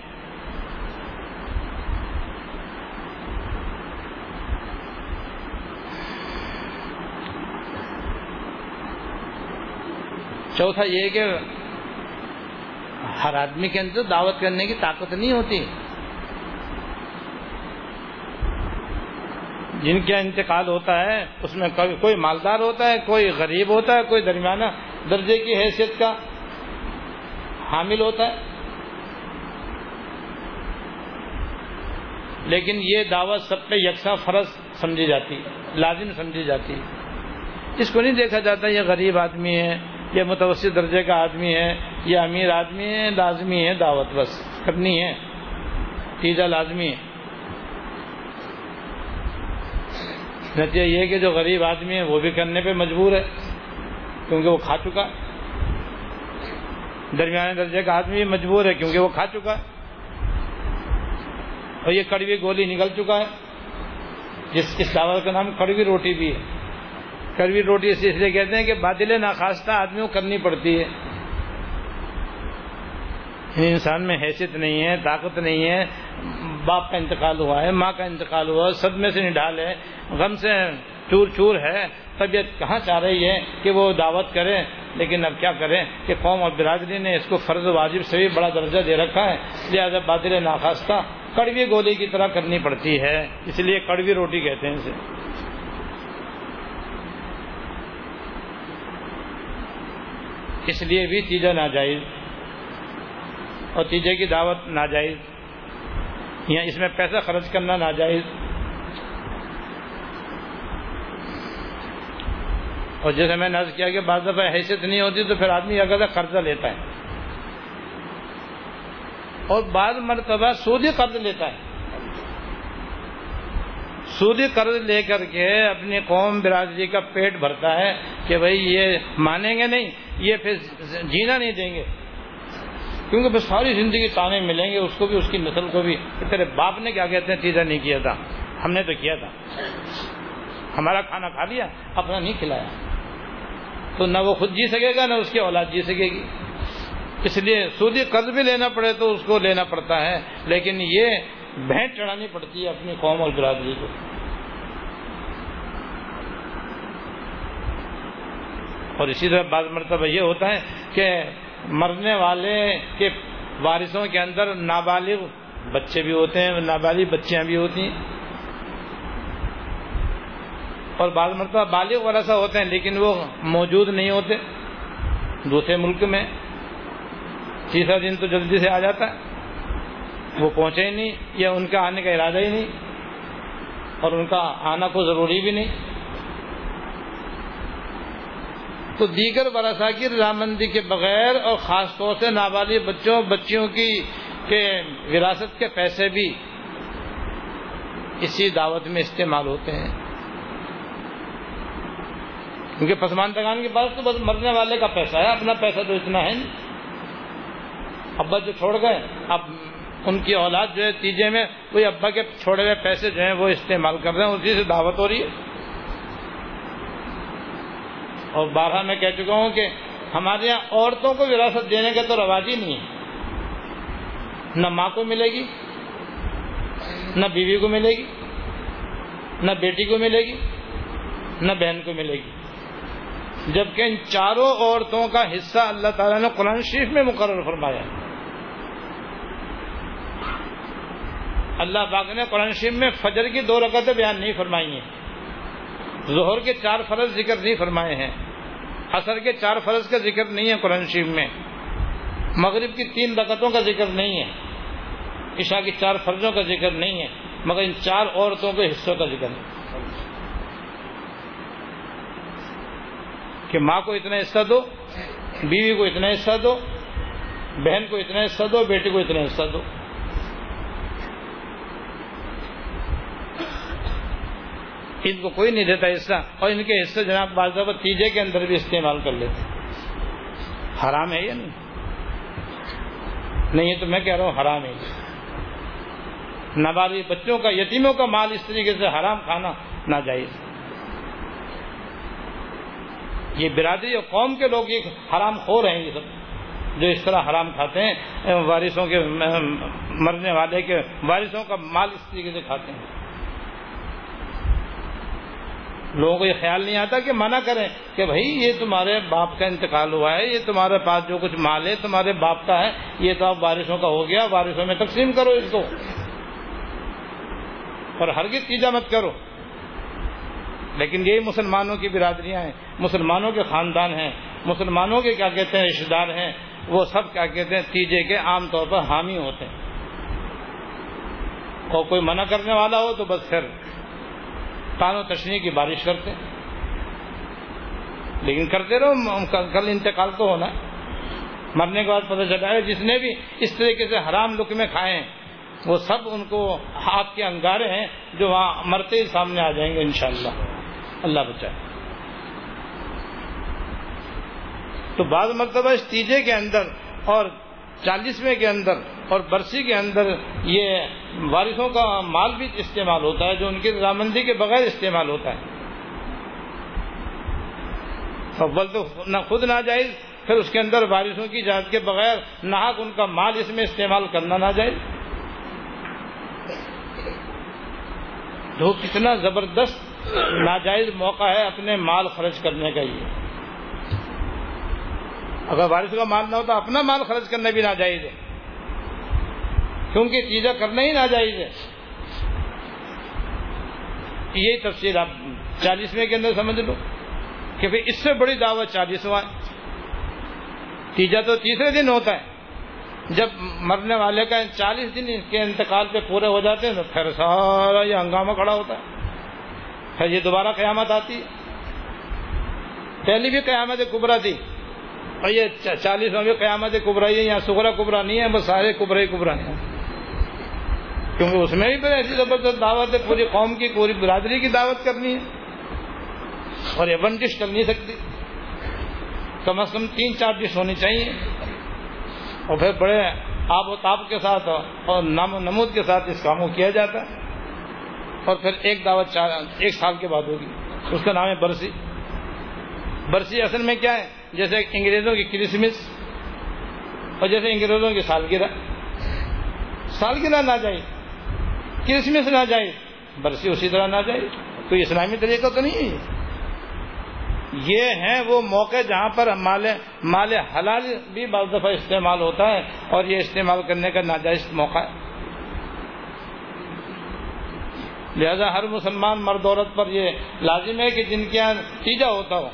چوتھا یہ کہ ہر آدمی کے اندر دعوت کرنے کی طاقت نہیں ہوتی۔ جن کا انتقال ہوتا ہے، اس میں کوئی مالدار ہوتا ہے، کوئی غریب ہوتا ہے، کوئی درمیانہ درجے کی حیثیت کا حامل ہوتا ہے۔ لیکن یہ دعوت سب پہ یکساں فرض سمجھی جاتی، لازم سمجھی جاتی۔ اس کو نہیں دیکھا جاتا یہ غریب آدمی ہے۔ یہ متوسط درجے کا آدمی ہے، یہ امیر آدمی ہے، لازمی ہے دعوت، بس کرنی ہے تیجا لازمی ہے۔ نتیجہ یہ کہ جو غریب آدمی ہے وہ بھی کرنے پہ مجبور ہے، کیونکہ وہ کھا چکا۔ درمیانے درجے کا آدمی بھی مجبور ہے کیونکہ وہ کھا چکا۔ ہے اور یہ کڑوی گولی نکل چکا ہے، جس، اس دعوت کا نام کڑوی روٹی بھی ہے۔ کڑوی روٹی اس لیے کہتے ہیں کہ بادل ناخواستہ آدمی کو کرنی پڑتی ہے۔ یعنی انسان میں حیثیت نہیں ہے، طاقت نہیں ہے، باپ کا انتقال ہوا ہے، ماں کا انتقال ہوا ہے صدمے سے نڈال ہے، غم سے چور چور ہے، طبیعت کہاں چاہ رہی ہے کہ وہ دعوت کرے، لیکن اب کیا کریں کہ قوم اور برادری نے اس کو فرض واجب سے بھی بڑا درجہ دے رکھا ہے۔ لہٰذا بادل ناخواستہ کڑوی گولی کی طرح کرنی پڑتی ہے۔ اس لیے کڑوی روٹی کہتے ہیں اسے۔ اس لیے بھی تیجا ناجائز اور تیجے کی دعوت ناجائز یا اس میں پیسہ خرچ کرنا ناجائز اور جیسے میں نے عرض کیا کہ بعض دفعہ حیثیت نہیں ہوتی تو پھر آدمی اگر قرضہ لیتا ہے اور بعض مرتبہ سودی قرض لیتا ہے سودی قرض لے کر کے اپنی قوم برادری کا پیٹ بھرتا ہے کہ بھائی یہ مانیں گے نہیں، یہ پھر جینا نہیں دیں گے۔ کیونکہ بس ساری زندگی تانے ملیں گے، اس کو بھی، اس کی نسل کو بھی۔ تیرے باپ نے کیا کہتے ہیں؟ تیزا نہیں کیا تھا۔ ہم نے تو کیا تھا۔ ہمارا کھانا کھا لیا، اپنا نہیں کھلایا۔ تو نہ وہ خود جی سکے گا، نہ اس کی اولاد جی سکے گی۔ اس لیے سودی قرض بھی لینا پڑے تو اس کو لینا پڑتا ہے۔ لیکن یہ بھینٹ چڑھانی پڑتی ہے اپنی قوم اور برادری کو۔ اور اسی طرح بعض مرتبہ یہ ہوتا ہے کہ مرنے والے کے وارثوں کے اندر نابالغ بچے بھی ہوتے ہیں، نابالغ بچیاں بھی ہوتی ہیں۔ اور بعض مرتبہ بالغ ورثہ ہوتے ہیں لیکن وہ موجود نہیں ہوتے، دوسرے ملک میں۔ تیسرا دن تو جلدی سے آ جاتا ہے۔ وہ پہنچے ہی نہیں، یا ان کا آنے کا ارادہ ہی نہیں، اور ان کا آنا کو ضروری بھی نہیں۔ تو دیگر برسا کی رضامندی کے بغیر اور خاص طور سے نابالغ بچوں، بچیوں کی، کے وراثت کے پیسے بھی اسی دعوت میں استعمال ہوتے ہیں۔ کیونکہ پسماندگان کے پاس تو بس مرنے والے کا پیسہ ہے، اپنا پیسہ تو اتنا ہے۔ نہیں ابا جو چھوڑ گئے، اب ان کی اولاد جو ہے تیجے میں وہی ابا کے چھوڑے ہوئے پیسے جو ہیں وہ استعمال کر رہے ہیں، اسی سے دعوت ہو رہی ہے۔ اور بارہ میں کہہ چکا ہوں کہ ہمارے یہاں عورتوں کو وراثت دینے کا تو رواج ہی نہیں ہے۔ نہ ماں کو ملے گی، نہ بیوی کو ملے گی، نہ بیٹی کو ملے گی، نہ بہن کو ملے گی۔ جبکہ ان چاروں عورتوں کا حصہ اللہ تعالیٰ نے قرآن شریف میں مقرر فرمایا ہے۔ اللہ پاک نے قرآن شریف میں فجر کی دو رکعتیں بیان نہیں فرمائی ہیں۔ ظہر کے چار فرض ذکر نہیں فرمائے ہیں۔ عصر کے چار فرض کا ذکر نہیں ہے قرآن شریف میں۔ مغرب کی تین رکعتوں کا ذکر نہیں ہے۔ عشاء کی چار فرضوں کا ذکر نہیں ہے۔ مگر ان چار عورتوں کے حصوں کا ذکر ہے۔ کہ ماں کو اتنا حصہ دو، بیوی کو اتنا حصہ دو، بہن کو اتنا حصہ دو، بیٹی کو اتنا حصہ دو۔ ان کو کوئی نہیں دیتا حصہ، اور ان کے حصے جناب بعض تیجے کے اندر بھی استعمال کر لیتے حرام ہے یا نہیں؟ نہیں تو میں کہہ رہا ہوں حرام ہے۔ نابالغ بچوں کا، یتیموں کا مال اس طریقے سے حرام کھانا ناجائز۔ یہ برادری اور قوم کے لوگ یہ حرام خور ہیں، یہ سب جو اس طرح حرام کھاتے ہیں، وارثوں کے مرنے والے کے وارثوں کا مال اس طریقے سے کھاتے ہیں۔ لوگوں کو یہ خیال نہیں آتا کہ منع کریں کہ بھائی یہ تمہارے باپ کا انتقال ہوا ہے، یہ تمہارے پاس جو کچھ مال ہے، تمہارے باپ کا ہے، یہ تو اب بارشوں کا ہو گیا، بارشوں میں تقسیم کرو اس کو۔ اور ہرگز تیجا مت کرو۔ لیکن یہی مسلمانوں کی برادریاں ہیں، مسلمانوں کے خاندان ہیں، مسلمانوں کے کیا کہتے ہیں رشتے دار ہیں، وہ سب کیا کہتے ہیں، تیجے کے عام طور پر حامی ہوتے ہیں۔ اور کوئی منع کرنے والا ہو تو بس پھر تان و تشنی کی بارش کرتے لیکن کرتے رہو کل انتقال تو ہونا۔ مرنے کے بعد پتہ چلا ہے، جس نے بھی اس طریقے سے حرام لقمے کھائے ہیں، وہ سب ان کو ہاتھ کے انگارے ہیں جو وہاں مرتے ہی سامنے آ جائیں گے انشاءاللہ۔ اللہ بچائے۔ تو بعض مرتبہ اس تیجے کے اندر اور چالیسویں کے اندر اور برسی کے اندر یہ وارثوں کا مال بھی استعمال ہوتا ہے جو ان کی رضامندی کے بغیر استعمال ہوتا ہے۔ اول تو نہ خود ناجائز، پھر اس کے اندر وارثوں کی اجازت کے بغیر ناحق ان کا مال اس میں استعمال کرنا ناجائز۔ جو کتنا زبردست ناجائز موقع ہے اپنے مال خرچ کرنے کا یہ۔ اگر وارث کا مال نہ ہو تو اپنا مال خرچ کرنا بھی ناجائز ہے۔ کیونکہ چیزیں کرنا ہی ناجائز ہے۔ یہی تفصیل آپ چالیسویں کے اندر سمجھ لو کہ پھر اس سے بڑی دعوت چالیسواں تیجا تو تیسرے دن ہوتا ہے۔ جب مرنے والے کا چالیس دن اس کے انتقال پہ پورے ہو جاتے ہیں تو پھر سارا یہ ہنگامہ کھڑا ہوتا ہے۔ پھر یہ دوبارہ قیامت آتی ہے۔ پہلی بھی قیامت کبرا تھی۔ اور یہ چالیس میں قیامت کبرا ہے۔ یہاں سکرا کبرا نہیں ہے، بس سارے کبرے کبرا ہیں۔ کیونکہ اس میں بھی پھر ایسی زبردست دعوت ہے پوری قوم کی، پوری برادری کی دعوت کرنی ہے اور یہ ون ڈش کر نہیں سکتی۔ کم از کم تین چار ڈش ہونی چاہیے۔ اور پھر بڑے آب و تاب کے ساتھ اور نام و نمود کے ساتھ اس کام کو کیا جاتا ہے۔ اور پھر ایک دعوت چار، ایک سال کے بعد ہوگی۔ اس کا نام ہے برسی۔ برسی اصل میں کیا ہے؟ جیسے انگریزوں کی کرسمس اور جیسے انگریزوں کی سالگرہ۔ سالگرہ نہ جائے کرسمس نہ جائے؟ برسی اسی طرح نہ جائے۔ کوئی اسلامی طریقہ تو نہیں ہے۔ یہ ہیں وہ موقع جہاں پر مال مال حلال بھی بعض دفعہ استعمال ہوتا ہے اور یہ استعمال کرنے کا ناجائز موقع ہے۔ لہذا ہر مسلمان مرد عورت پر یہ لازم ہے کہ جن کے یہاں تیجا ہوتا ہو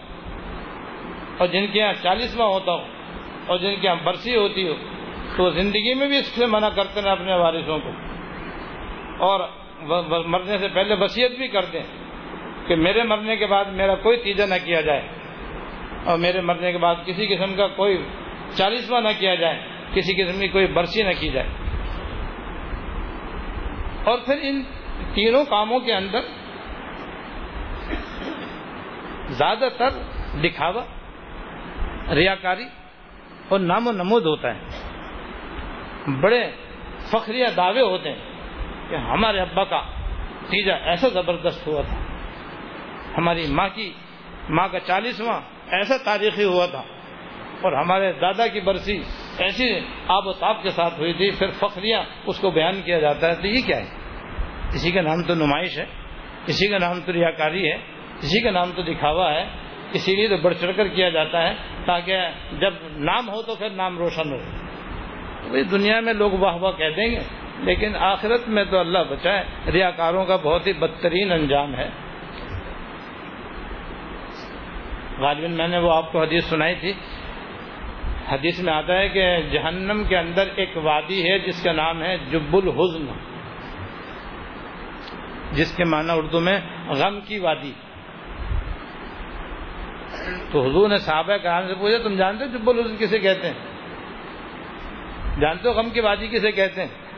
اور جن کے یہاں چالیسواں ہوتا ہو اور جن کے یہاں برسی ہوتی ہو تو زندگی میں بھی اس سے منع کرتے ہیں اپنے وارثوں کو۔ اور مرنے سے پہلے وصیت بھی کرتے ہیں کہ میرے مرنے کے بعد میرا کوئی تیجا نہ کیا جائے اور میرے مرنے کے بعد کسی قسم کا کوئی چالیسواں نہ کیا جائے، کسی قسم کی کوئی برسی نہ کی جائے۔ اور پھر ان تینوں کاموں کے اندر زیادہ تر دکھاوا، ریاکاری اور نام و نمود ہوتا ہے۔ بڑے فخریہ دعوے ہوتے ہیں۔ کہ ہمارے ابا کا تیجا ایسا زبردست ہوا تھا۔ ہماری ماں کی ماں کا چالیسواں ایسا تاریخی ہوا تھا۔ اور ہمارے دادا کی برسی ایسی آب و تاب کے ساتھ ہوئی تھی، پھر فخریاں اس کو بیان کیا جاتا ہے تو یہ کیا ہے؟ کسی کا نام تو نمائش ہے کسی کا نام تو ریاکاری ہے کسی کا نام تو دکھاوا ہے، اسی لیے تو بڑھ چڑھ کر کیا جاتا ہے تاکہ جب نام ہو تو پھر نام روشن ہو۔ دنیا میں لوگ واہ واہ کہہ دیں گے۔ لیکن آخرت میں تو اللہ بچائے، ریاکاروں کا بہت ہی بدترین انجام ہے۔ غالباً میں نے وہ آپ کو حدیث سنائی تھی۔ حدیث میں آتا ہے کہ جہنم کے اندر ایک وادی ہے جس کا نام ہے جب الحزن جس کے معنی اردو میں غم کی وادی۔ تو حضور نے صحابہ کرام سے پوچھا، تم جانتے ہو جب الحزن کسے کہتے ہیں؟ جانتے ہو غم کی وادی کسے کہتے ہیں؟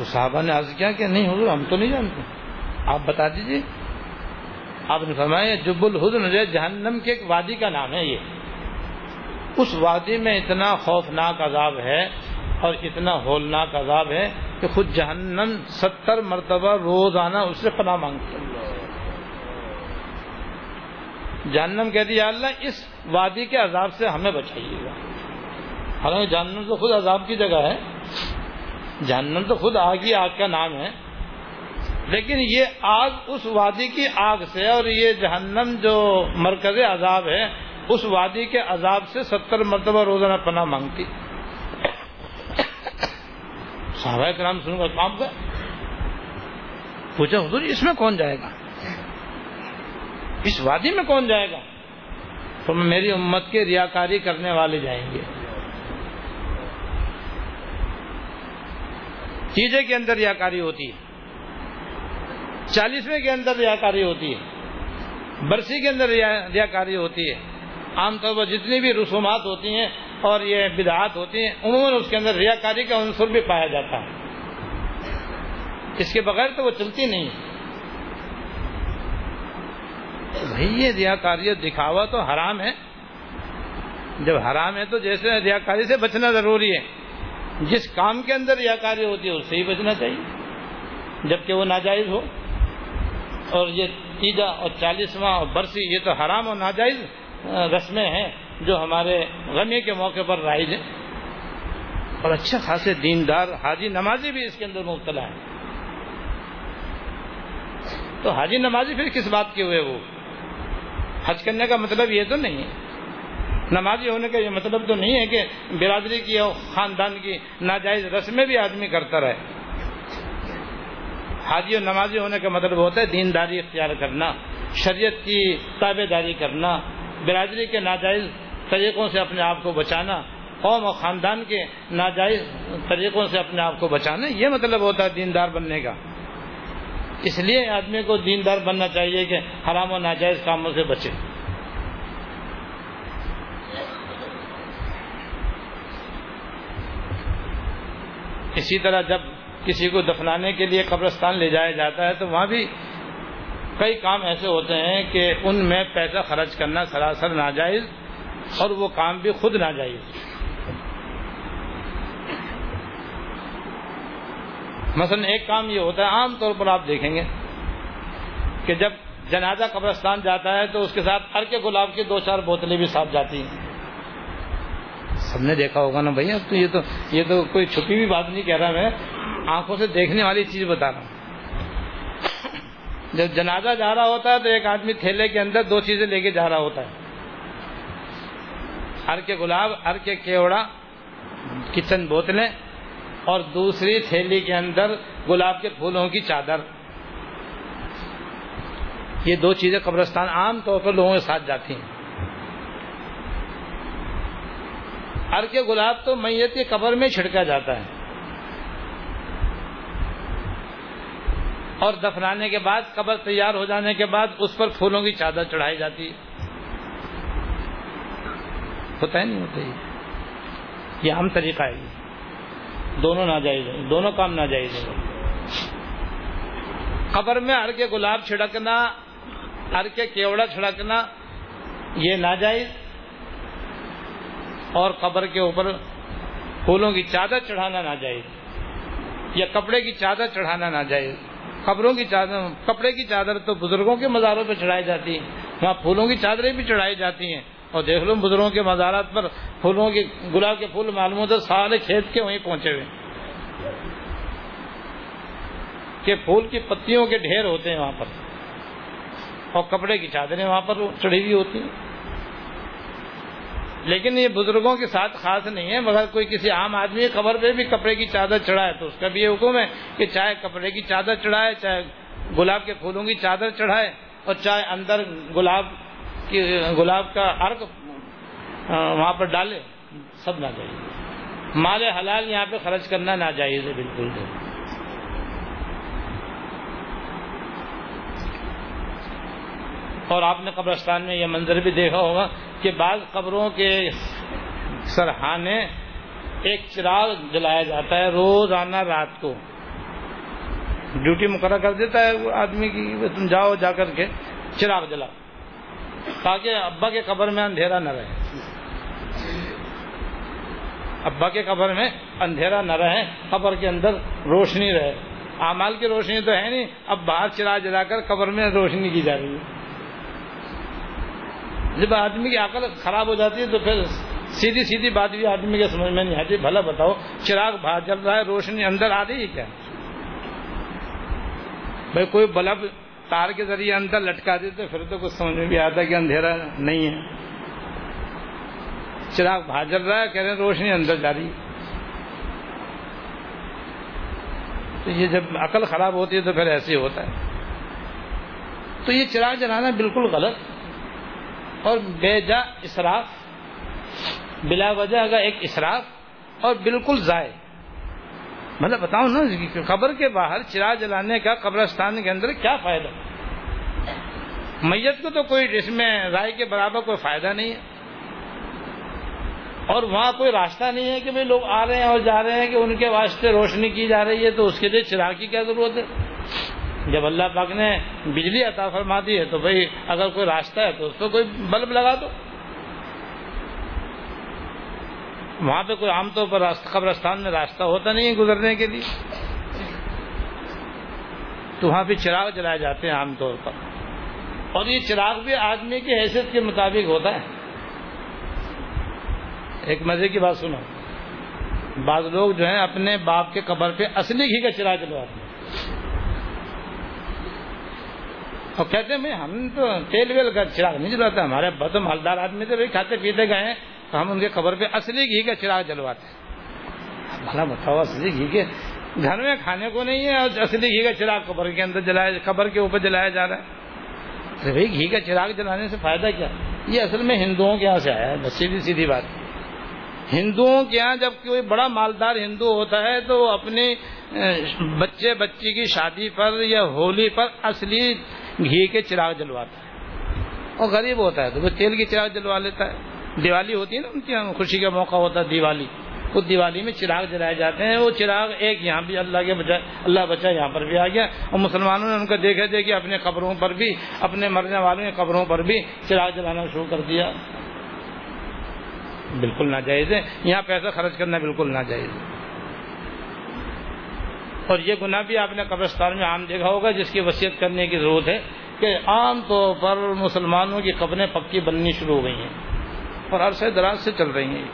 تو صحابہ نے عرض کیا کہ نہیں حضور، ہم تو نہیں جانتے۔ آپ بتا دیجیے آپ نے فرمایا جب الحزن جو جہنم کے ایک وادی کا نام ہے یہ۔ اس وادی میں اتنا خوفناک عذاب ہے اور اتنا ہولناک عذاب ہے کہ خود جہنم ستر مرتبہ روزانہ اس سے پناہ مانگتا جہنم کہتی ہے اللہ، اس وادی کے عذاب سے ہمیں بچائیے گا۔ حالانکہ جہنم تو خود عذاب کی جگہ ہے۔ جہنم تو خود آگ ہی آگ کا نام ہے۔ لیکن یہ آگ اس وادی کی آگ سے اور یہ جہنم جو مرکز عذاب ہے، اس وادی کے عذاب سے ستر مرتبہ روزانہ پناہ مانگتی۔ صحابہ کے نام سن کر کام کر۔ پوچھا، حضور، اس میں کون جائے گا؟ اس وادی میں کون جائے گا؟ تو میری امت کے ریاکاری کرنے والے جائیں گے۔ چیزیں کے اندر ریاکاری ہوتی ہے۔ چالیسویں کے اندر ریاکاری ہوتی ہے۔ برسی کے اندر ریاکاری ہوتی ہے۔ عام طور پر جتنی بھی رسومات ہوتی ہیں اور یہ بدعات ہوتی ہیں، عموماً اس کے اندر ریاکاری کا عنصر بھی پایا جاتا ہے۔ اس کے بغیر تو وہ چلتی نہیں بھائی، یہ ریاکاری دکھاوا تو حرام ہے۔ جب حرام ہے تو جیسے ریاکاری سے بچنا ضروری ہے۔ جس کام کے اندر ریاکاری ہوتی ہے، اس سے ہی بچنا چاہیے، جبکہ وہ ناجائز ہو۔ اور یہ تیجا اور چالیسواں اور برسی، یہ تو حرام اور ناجائز رسمیں ہیں جو ہمارے غمی کے موقع پر رائج ہیں۔ اور اچھے خاصے دیندار حاجی نمازی بھی اس کے اندر مبتلا ہے تو حاجی نمازی پھر کس بات کے ہوئے وہ؟ حج کرنے کا مطلب یہ تو نہیں ہے۔ نمازی ہونے کا یہ مطلب تو نہیں ہے کہ برادری کی اور خاندان کی ناجائز رسمیں بھی آدمی کرتا رہے۔ حاجی اور نمازی ہونے کا مطلب ہوتا ہے دینداری اختیار کرنا، شریعت کی تابے داری کرنا، برادری کے ناجائز طریقوں سے اپنے آپ کو بچانا، قوم اور خاندان کے ناجائز طریقوں سے اپنے آپ کو بچانا، یہ مطلب ہوتا ہے دیندار بننے کا۔ اس لیے آدمی کو دیندار بننا چاہیے کہ حرام و ناجائز کاموں سے بچے۔ اسی طرح جب کسی کو دفنانے کے لیے قبرستان لے جایا جاتا ہے تو وہاں بھی کئی کام ایسے ہوتے ہیں کہ ان میں پیسہ خرچ کرنا سراسر ناجائز اور وہ کام بھی خود ناجائز۔ مثلا ایک کام یہ ہوتا ہے، عام طور پر آپ دیکھیں گے کہ جب جنازہ قبرستان جاتا ہے تو اس کے ساتھ ہر کے گلاب کی دو چار بوتلیں بھی ساتھ جاتی ہیں۔ سب نے دیکھا ہوگا نا بھائی، اب تو یہ تو یہ تو کوئی چھپی ہوئی بات نہیں کہہ رہا میں۔ آنکھوں سے دیکھنے والی چیز بتا رہا ہوں۔ جب جنازہ جا رہا ہوتا ہے تو ایک آدمی تھیلے کے اندر دو چیزیں لے کے جا رہا ہوتا ہے۔ ہر کے گلاب، ہر کے کیوڑا، کچن بوتلیں اور دوسری تھیلی کے اندر گلاب کے پھولوں کی چادر۔ یہ دو چیزیں قبرستان عام طور پر لوگوں کے ساتھ جاتی ہیں۔ ہر کے گلاب تو میت کی قبر میں چھڑکا جاتا ہے۔ اور دفنانے کے بعد، قبر تیار ہو جانے کے بعد اس پر پھولوں کی چادر چڑھائی جاتی۔ ہے ہوتا ہے نہیں ہوتا یہ؟ یہ عام طریقہ ہے۔ یہ دونوں ناجائز ہے دونوں کام ناجائز ہے قبر میں ہر کے گلاب چھڑکنا، ہر کے کیوڑا چھڑکنا، یہ ناجائز۔ اور قبر کے اوپر پھولوں کی چادر چڑھانا نہ ناجائز یا کپڑے کی چادر چڑھانا نہ ناجائز قبروں کی چادر کپڑے کی چادر تو بزرگوں کے مزاروں پہ چڑھائی جاتی ہیں۔ وہاں پھولوں کی چادریں بھی چڑھائی جاتی ہیں۔ اور دیکھ لو بزرگوں کے مزارات پر پھولوں کے گلاب کے پھول معلوم ہوتے سارے کھیت کے وہیں پہنچے ہوئے۔ کہ پھول کی پتیوں کے ڈھیر ہوتے ہیں وہاں پر۔ اور کپڑے کی چادریں وہاں پر چڑھی ہوئی ہوتی ہیں۔ لیکن یہ بزرگوں کے ساتھ خاص نہیں ہے، مگر کوئی کسی عام آدمی قبر پہ بھی کپڑے کی چادر چڑھائے تو اس کا بھی یہ حکم ہے کہ چاہے کپڑے کی چادر چڑھائے، چاہے گلاب کے پھولوں کی چادر چڑھائے اور چاہے اندر گلاب کی، گلاب کا ارک وہاں پر ڈالے، سب نہ چاہیے مال حلال یہاں پہ خرچ کرنا ناجائز ہے، بالکل اور آپ نے قبرستان میں یہ منظر بھی دیکھا ہوگا کہ بعض قبروں کے سرحانے ایک چراغ جلایا جاتا ہے روز آنا رات کو۔ ڈیوٹی مقرر کر دیتا ہے وہ آدمی کی تم جاؤ جا کر کے چراغ جلا تاکہ ابا کے قبر میں اندھیرا نہ رہے۔ ابا کے قبر میں اندھیرا نہ رہے، قبر کے اندر روشنی رہے۔ اعمال کی روشنی تو ہے نہیں، اب باہر چراغ جلا کر قبر میں روشنی کی جا رہی ہے۔ جب آدمی کی عقل خراب ہو جاتی ہے تو پھر سیدھی سیدھی بات بھی آدمی کے سمجھ میں نہیں آتی۔ بھلا بتاؤ، چراغ باہر جل رہا ہے، روشنی اندر آ رہی ہے کیا؟ بھائی کوئی بلب تار کے ذریعے اندر لٹکا دے تو پھر تو کچھ سمجھ میں بھی آتا کہ اندھیرا نہیں ہے۔ چراغ باہر جل رہا ہے، کہہ رہے ہیں روشنی اندر جا رہی تو یہ جب عقل خراب ہوتی ہے تو پھر ایسے ہی ہوتا ہے۔ تو یہ چراغ جلانا بالکل غلط۔ اور بے جا اسراف، بلا وجہ اگر ایک اسراف اور بالکل ضائع۔ مطلب بتاؤ نا قبر کے باہر چراغ جلانے کا قبرستان کے اندر کیا فائدہ؟ میت کو تو کوئی اس میں رائے کے برابر کوئی فائدہ نہیں ہے۔ اور وہاں کوئی راستہ نہیں ہے کہ بھائی لوگ آ رہے ہیں اور جا رہے ہیں کہ ان کے واسطے روشنی کی جا رہی ہے تو اس کے لیے چراغ کی کیا ضرورت ہے؟ جب اللہ پاک نے بجلی عطا فرما دی ہے تو بھائی اگر کوئی راستہ ہے تو اس پہ کوئی بلب لگا دو۔ وہاں پہ کوئی عام طور پر قبرستان میں راستہ ہوتا نہیں ہے گزرنے کے لیے۔ تو وہاں پہ چراغ جلائے جاتے ہیں عام طور پر۔ اور یہ چراغ بھی آدمی کی حیثیت کے مطابق ہوتا ہے۔ ایک مزے کی بات سنو۔ بعض لوگ جو ہیں اپنے باپ کے قبر پہ اصلی گھی کا چراغ جلواتے ہیں۔ اور کہتے ہیں ہم تو تیل ویل کا چراغ نہیں جلواتے ہمارے ابا تو مالدار آدمی تھے کھاتے پیتے گئے ہیں، تو ہم ان کے قبر پہ اصلی گھی کا چراغ جلواتے ہیں۔ بھلا بتاؤ، اصلی گھی کے گھر میں کھانے کو نہیں ہے، اور اصلی گھی کا چراغ قبر کے اندر جلایا قبر کے اوپر جلایا جا رہا ہے۔ بھائی گھی کا چراغ جلانے سے فائدہ کیا؟ یہ اصل میں ہندوؤں کے یہاں سے آیا ہے سیدھی سیدھی بات۔ ہندوؤں کے یہاں جب کوئی بڑا مالدار ہندو ہوتا ہے، تو اپنے بچے بچی کی شادی پر یا ہولی پر اصلی گھی کے چراغ جلواتا ہے۔ اور غریب ہوتا ہے تو وہ تیل کے چراغ جلوا لیتا ہے۔ دیوالی ہوتی ہے نا، ان کی خوشی کا موقع ہوتا ہے دیوالی۔ اس دیوالی میں چراغ جلائے جاتے ہیں، وہ چراغ ایک یہاں بھی اللہ کے بچائے اللہ بچا یہاں پر بھی آ گیا۔ اور مسلمانوں نے ان کو دیکھے اپنے قبروں پر بھی، اپنے مرنے والوں کی قبروں پر بھی چراغ جلانا شروع کر دیا۔ بالکل ناجائز ہے۔ یہاں پیسہ خرچ کرنا بالکل ناجائز ہے۔ اور یہ گناہ بھی آپ نے قبرستان میں عام دیکھا ہوگا، جس کی وصیت کرنے کی ضرورت ہے کہ عام طور پر مسلمانوں کی قبریں پکی بننی شروع ہو گئی ہیں اور عرصے دراز سے چل رہی ہیں۔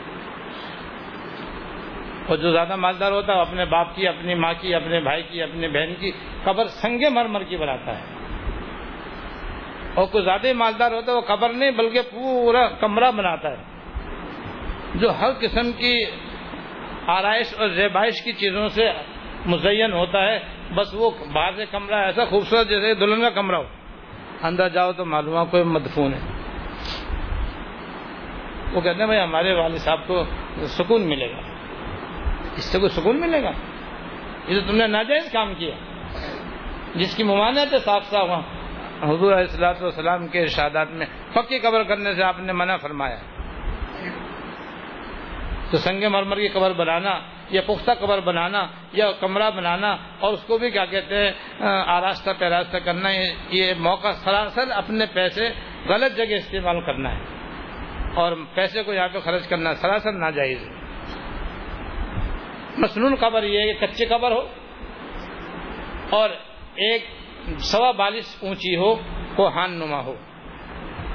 اور جو زیادہ مالدار ہوتا ہے اپنے باپ کی، اپنی ماں کی، اپنے بھائی کی اپنے بہن کی قبر سنگے مر مر کی بناتا ہے۔ اور کوئی زیادہ مالدار ہوتا ہے، وہ قبر نہیں، بلکہ پورا کمرہ بناتا ہے۔ جو ہر قسم کی آرائش اور زیبائش کی چیزوں سے مزین ہوتا ہے، بس وہ باہر سے کمرہ ایسا خوبصورت جیسے دلہن کا کمرہ ہو۔ اندر جاؤ تو معلوم کوئی مدفون ہے۔ وہ کہتے ہیں، بھائی ہمارے والد صاحب کو سکون ملے گا۔ اس سے کوئی سکون ملے گا؟ یہ تو تم نے ناجائز کام کیا۔ جس کی ممانعت ہے صاف صاف وہاں حضور السلاۃ والسلام کے ارشادات میں پکی قبر کرنے سے آپ نے منع فرمایا۔ تو سنگ مرمر کی قبر بنانا یا پختہ قبر بنانا یا کمرہ بنانا اور اس کو بھی کیا کہتے ہیں آراستہ پیراستہ کرنا، یہ موقع سراسر اپنے پیسے غلط جگہ استعمال کرنا ہے اور پیسے کو یہاں پہ خرچ کرنا سراسر ناجائز ہے۔ مصنون قبر یہ ہے کہ کچی قبر ہو اور ایک سوا بالش اونچی ہو، کوہان نما ہو۔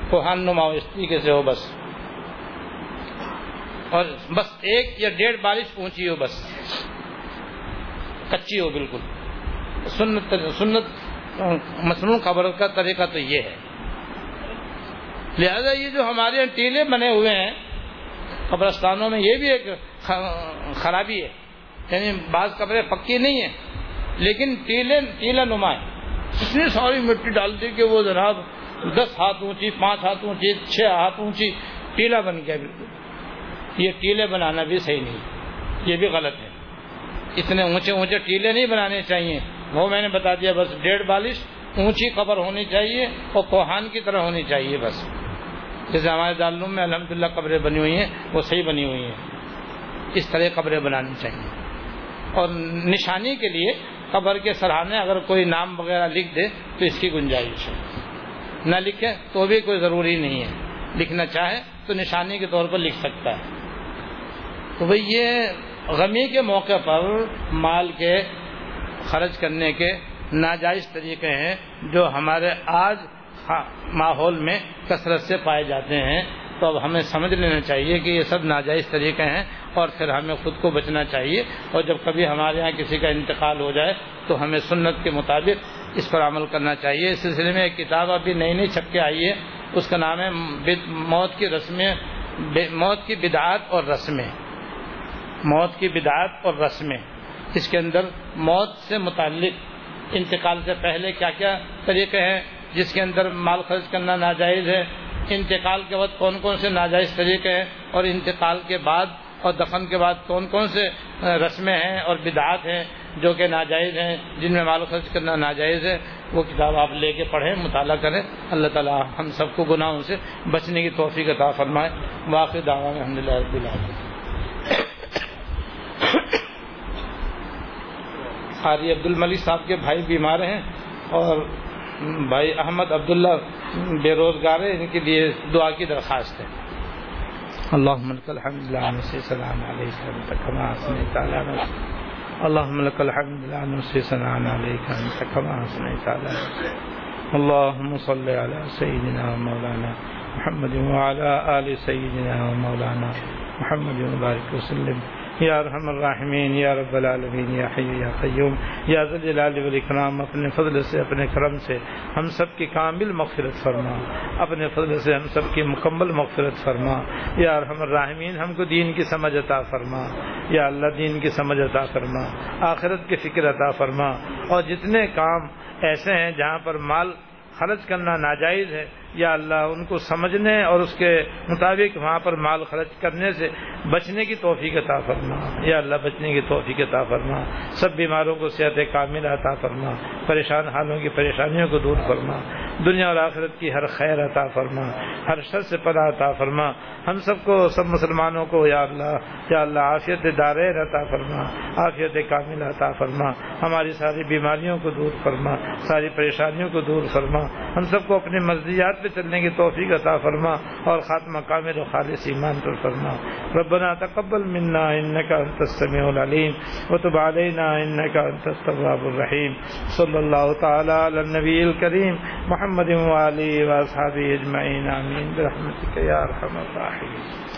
کوہان نما ہو، اس طریقے سے ہو بس۔ اور بس ایک یا ڈیڑھ بالش اونچی ہو بس۔ کچی ہو بالکل۔ سنت سنت مصنوع قبر کا طریقہ تو یہ ہے۔ لہذا یہ جو ہمارے ٹیلے بنے ہوئے ہیں، قبرستانوں میں یہ بھی ایک خرابی ہے۔ یعنی بعض قبریں پکی نہیں ہیں، لیکن ٹیلے ٹیلا نما ہے۔ اتنی ساری مٹی ڈال دی کہ وہ جناب دس ہاتھ اونچی، پانچ ہاتھ اونچی، چھ ہاتھ اونچی ٹیلا بن گیا بالکل۔ یہ ٹیلے بنانا بھی صحیح نہیں۔ یہ بھی غلط ہے۔ اتنے اونچے اونچے ٹیلے نہیں بنانے چاہیے۔ وہ میں نے بتا دیا بس ڈیڑھ بالش اونچی قبر ہونی چاہیے اور کوہان کی طرح ہونی چاہیے بس۔ جیسے ہمارے دارالعلوم میں الحمدللہ قبریں بنی ہوئی ہیں، وہ صحیح بنی ہوئی ہیں۔ اس طرح قبریں بنانی چاہیے۔ اور نشانی کے لیے قبر کے سرحانے اگر کوئی نام وغیرہ لکھ دے تو اس کی گنجائش ہے۔ نہ لکھے تو بھی کوئی ضروری نہیں ہے۔ لکھنا چاہے تو نشانی کے طور پر لکھ سکتا ہے۔ تو بھائی یہ غمی کے موقع پر مال کے خرچ کرنے کے ناجائز طریقے ہیں جو ہمارے آج ہاں، ماحول میں کثرت سے پائے جاتے ہیں۔ تو اب ہمیں سمجھ لینا چاہیے کہ یہ سب ناجائز طریقے ہیں اور پھر ہمیں خود کو بچنا چاہیے۔ اور جب کبھی ہمارے یہاں کسی کا انتقال ہو جائے تو ہمیں سنت کے مطابق اس پر عمل کرنا چاہیے۔ اس سلسلے میں ایک کتاب ابھی نئی نئی چھپ کے آئی ہے۔ اس کا نام ہے موت کی رسمیں موت کی بدعات اور رسمیں۔ موت کی بدعات اور رسمیں۔ اس کے اندر موت سے متعلق انتقال سے پہلے کیا کیا طریقے ہیں، جس کے اندر مال خرچ کرنا ناجائز ہے، انتقال کے وقت کون کون سے ناجائز طریقے ہیں اور انتقال کے بعد اور دفن کے بعد کون کون سے رسمیں ہیں اور بدعات ہیں جو کہ ناجائز ہیں، جن میں مال خرچ کرنا ناجائز ہے، وہ کتاب آپ لے کے پڑھیں، مطالعہ کریں۔ اللہ تعالیٰ ہم سب کو گناہوں سے بچنے کی توفیق عطا فرمائے۔ واقع دعویٰ الحمد للہ رب قاری عبد الملک صاحب کے بھائی بیمار ہیں اور بھائی احمد عبداللہ بے روزگار ہے ان کے لیے دعا کی درخواست ہے۔ اللهم لك الحمد لا نحصي ثناء عليك انت كما اثنيت على نفسك اللهم لك الحمد لا نحصي ثناء عليك انت كما اثنيت على نفسك اللهم صل على سيدنا ومولانا محمد وعلى ال سيدنا ومولانا محمد وبارك وسلم یا رحم الرحمین یا رب العالمین، یا حی یا قیوم، یا ذل والاکرام، اپنے فضل سے، اپنے کرم سے ہم سب کی کامل مغفرت فرما۔ اپنے فضل سے ہم سب کی مکمل مغفرت فرما۔ یا رحم الرحمین ہم کو دین کی سمجھ عطا فرما۔ یا اللہ دین کی سمجھ عطا فرما۔ آخرت کی فکر عطا فرما۔ اور جتنے کام ایسے ہیں جہاں پر مال خرچ کرنا ناجائز ہے یا اللہ ان کو سمجھنے اور اس کے مطابق وہاں پر مال خرچ کرنے سے بچنے کی توفیق عطا فرما۔ یا اللہ بچنے کی توفیق عطا فرما۔ سب بیماروں کو صحت کامل عطا فرما۔ پریشان حالوں کی پریشانیوں کو دور فرما۔ دنیا اور آخرت کی ہر خیر عطا فرما۔ ہر شر سے پناہ عطا فرما۔ ہم سب کو، سب مسلمانوں کو یا اللہ یا اللہ عافیت دارین عطا فرما۔ عافیت کامل عطا فرما۔ ہماری ساری بیماریوں کو دور فرما۔ ساری پریشانیوں کو دور فرما۔ ہم سب کو اپنی مرضیات پہ چلنے کی توفیق عطا فرما اور خاتمہ کامل و خالص ایمان پر فرما۔ ربنا تقبل منا انك انت السميع العليم وتب علينا انك انت التواب الرحيم صلى الله تعالى على النبي الكريم محمد وعلى اله واصحابه اجمعين امين برحمتك يا ارحم الراحمين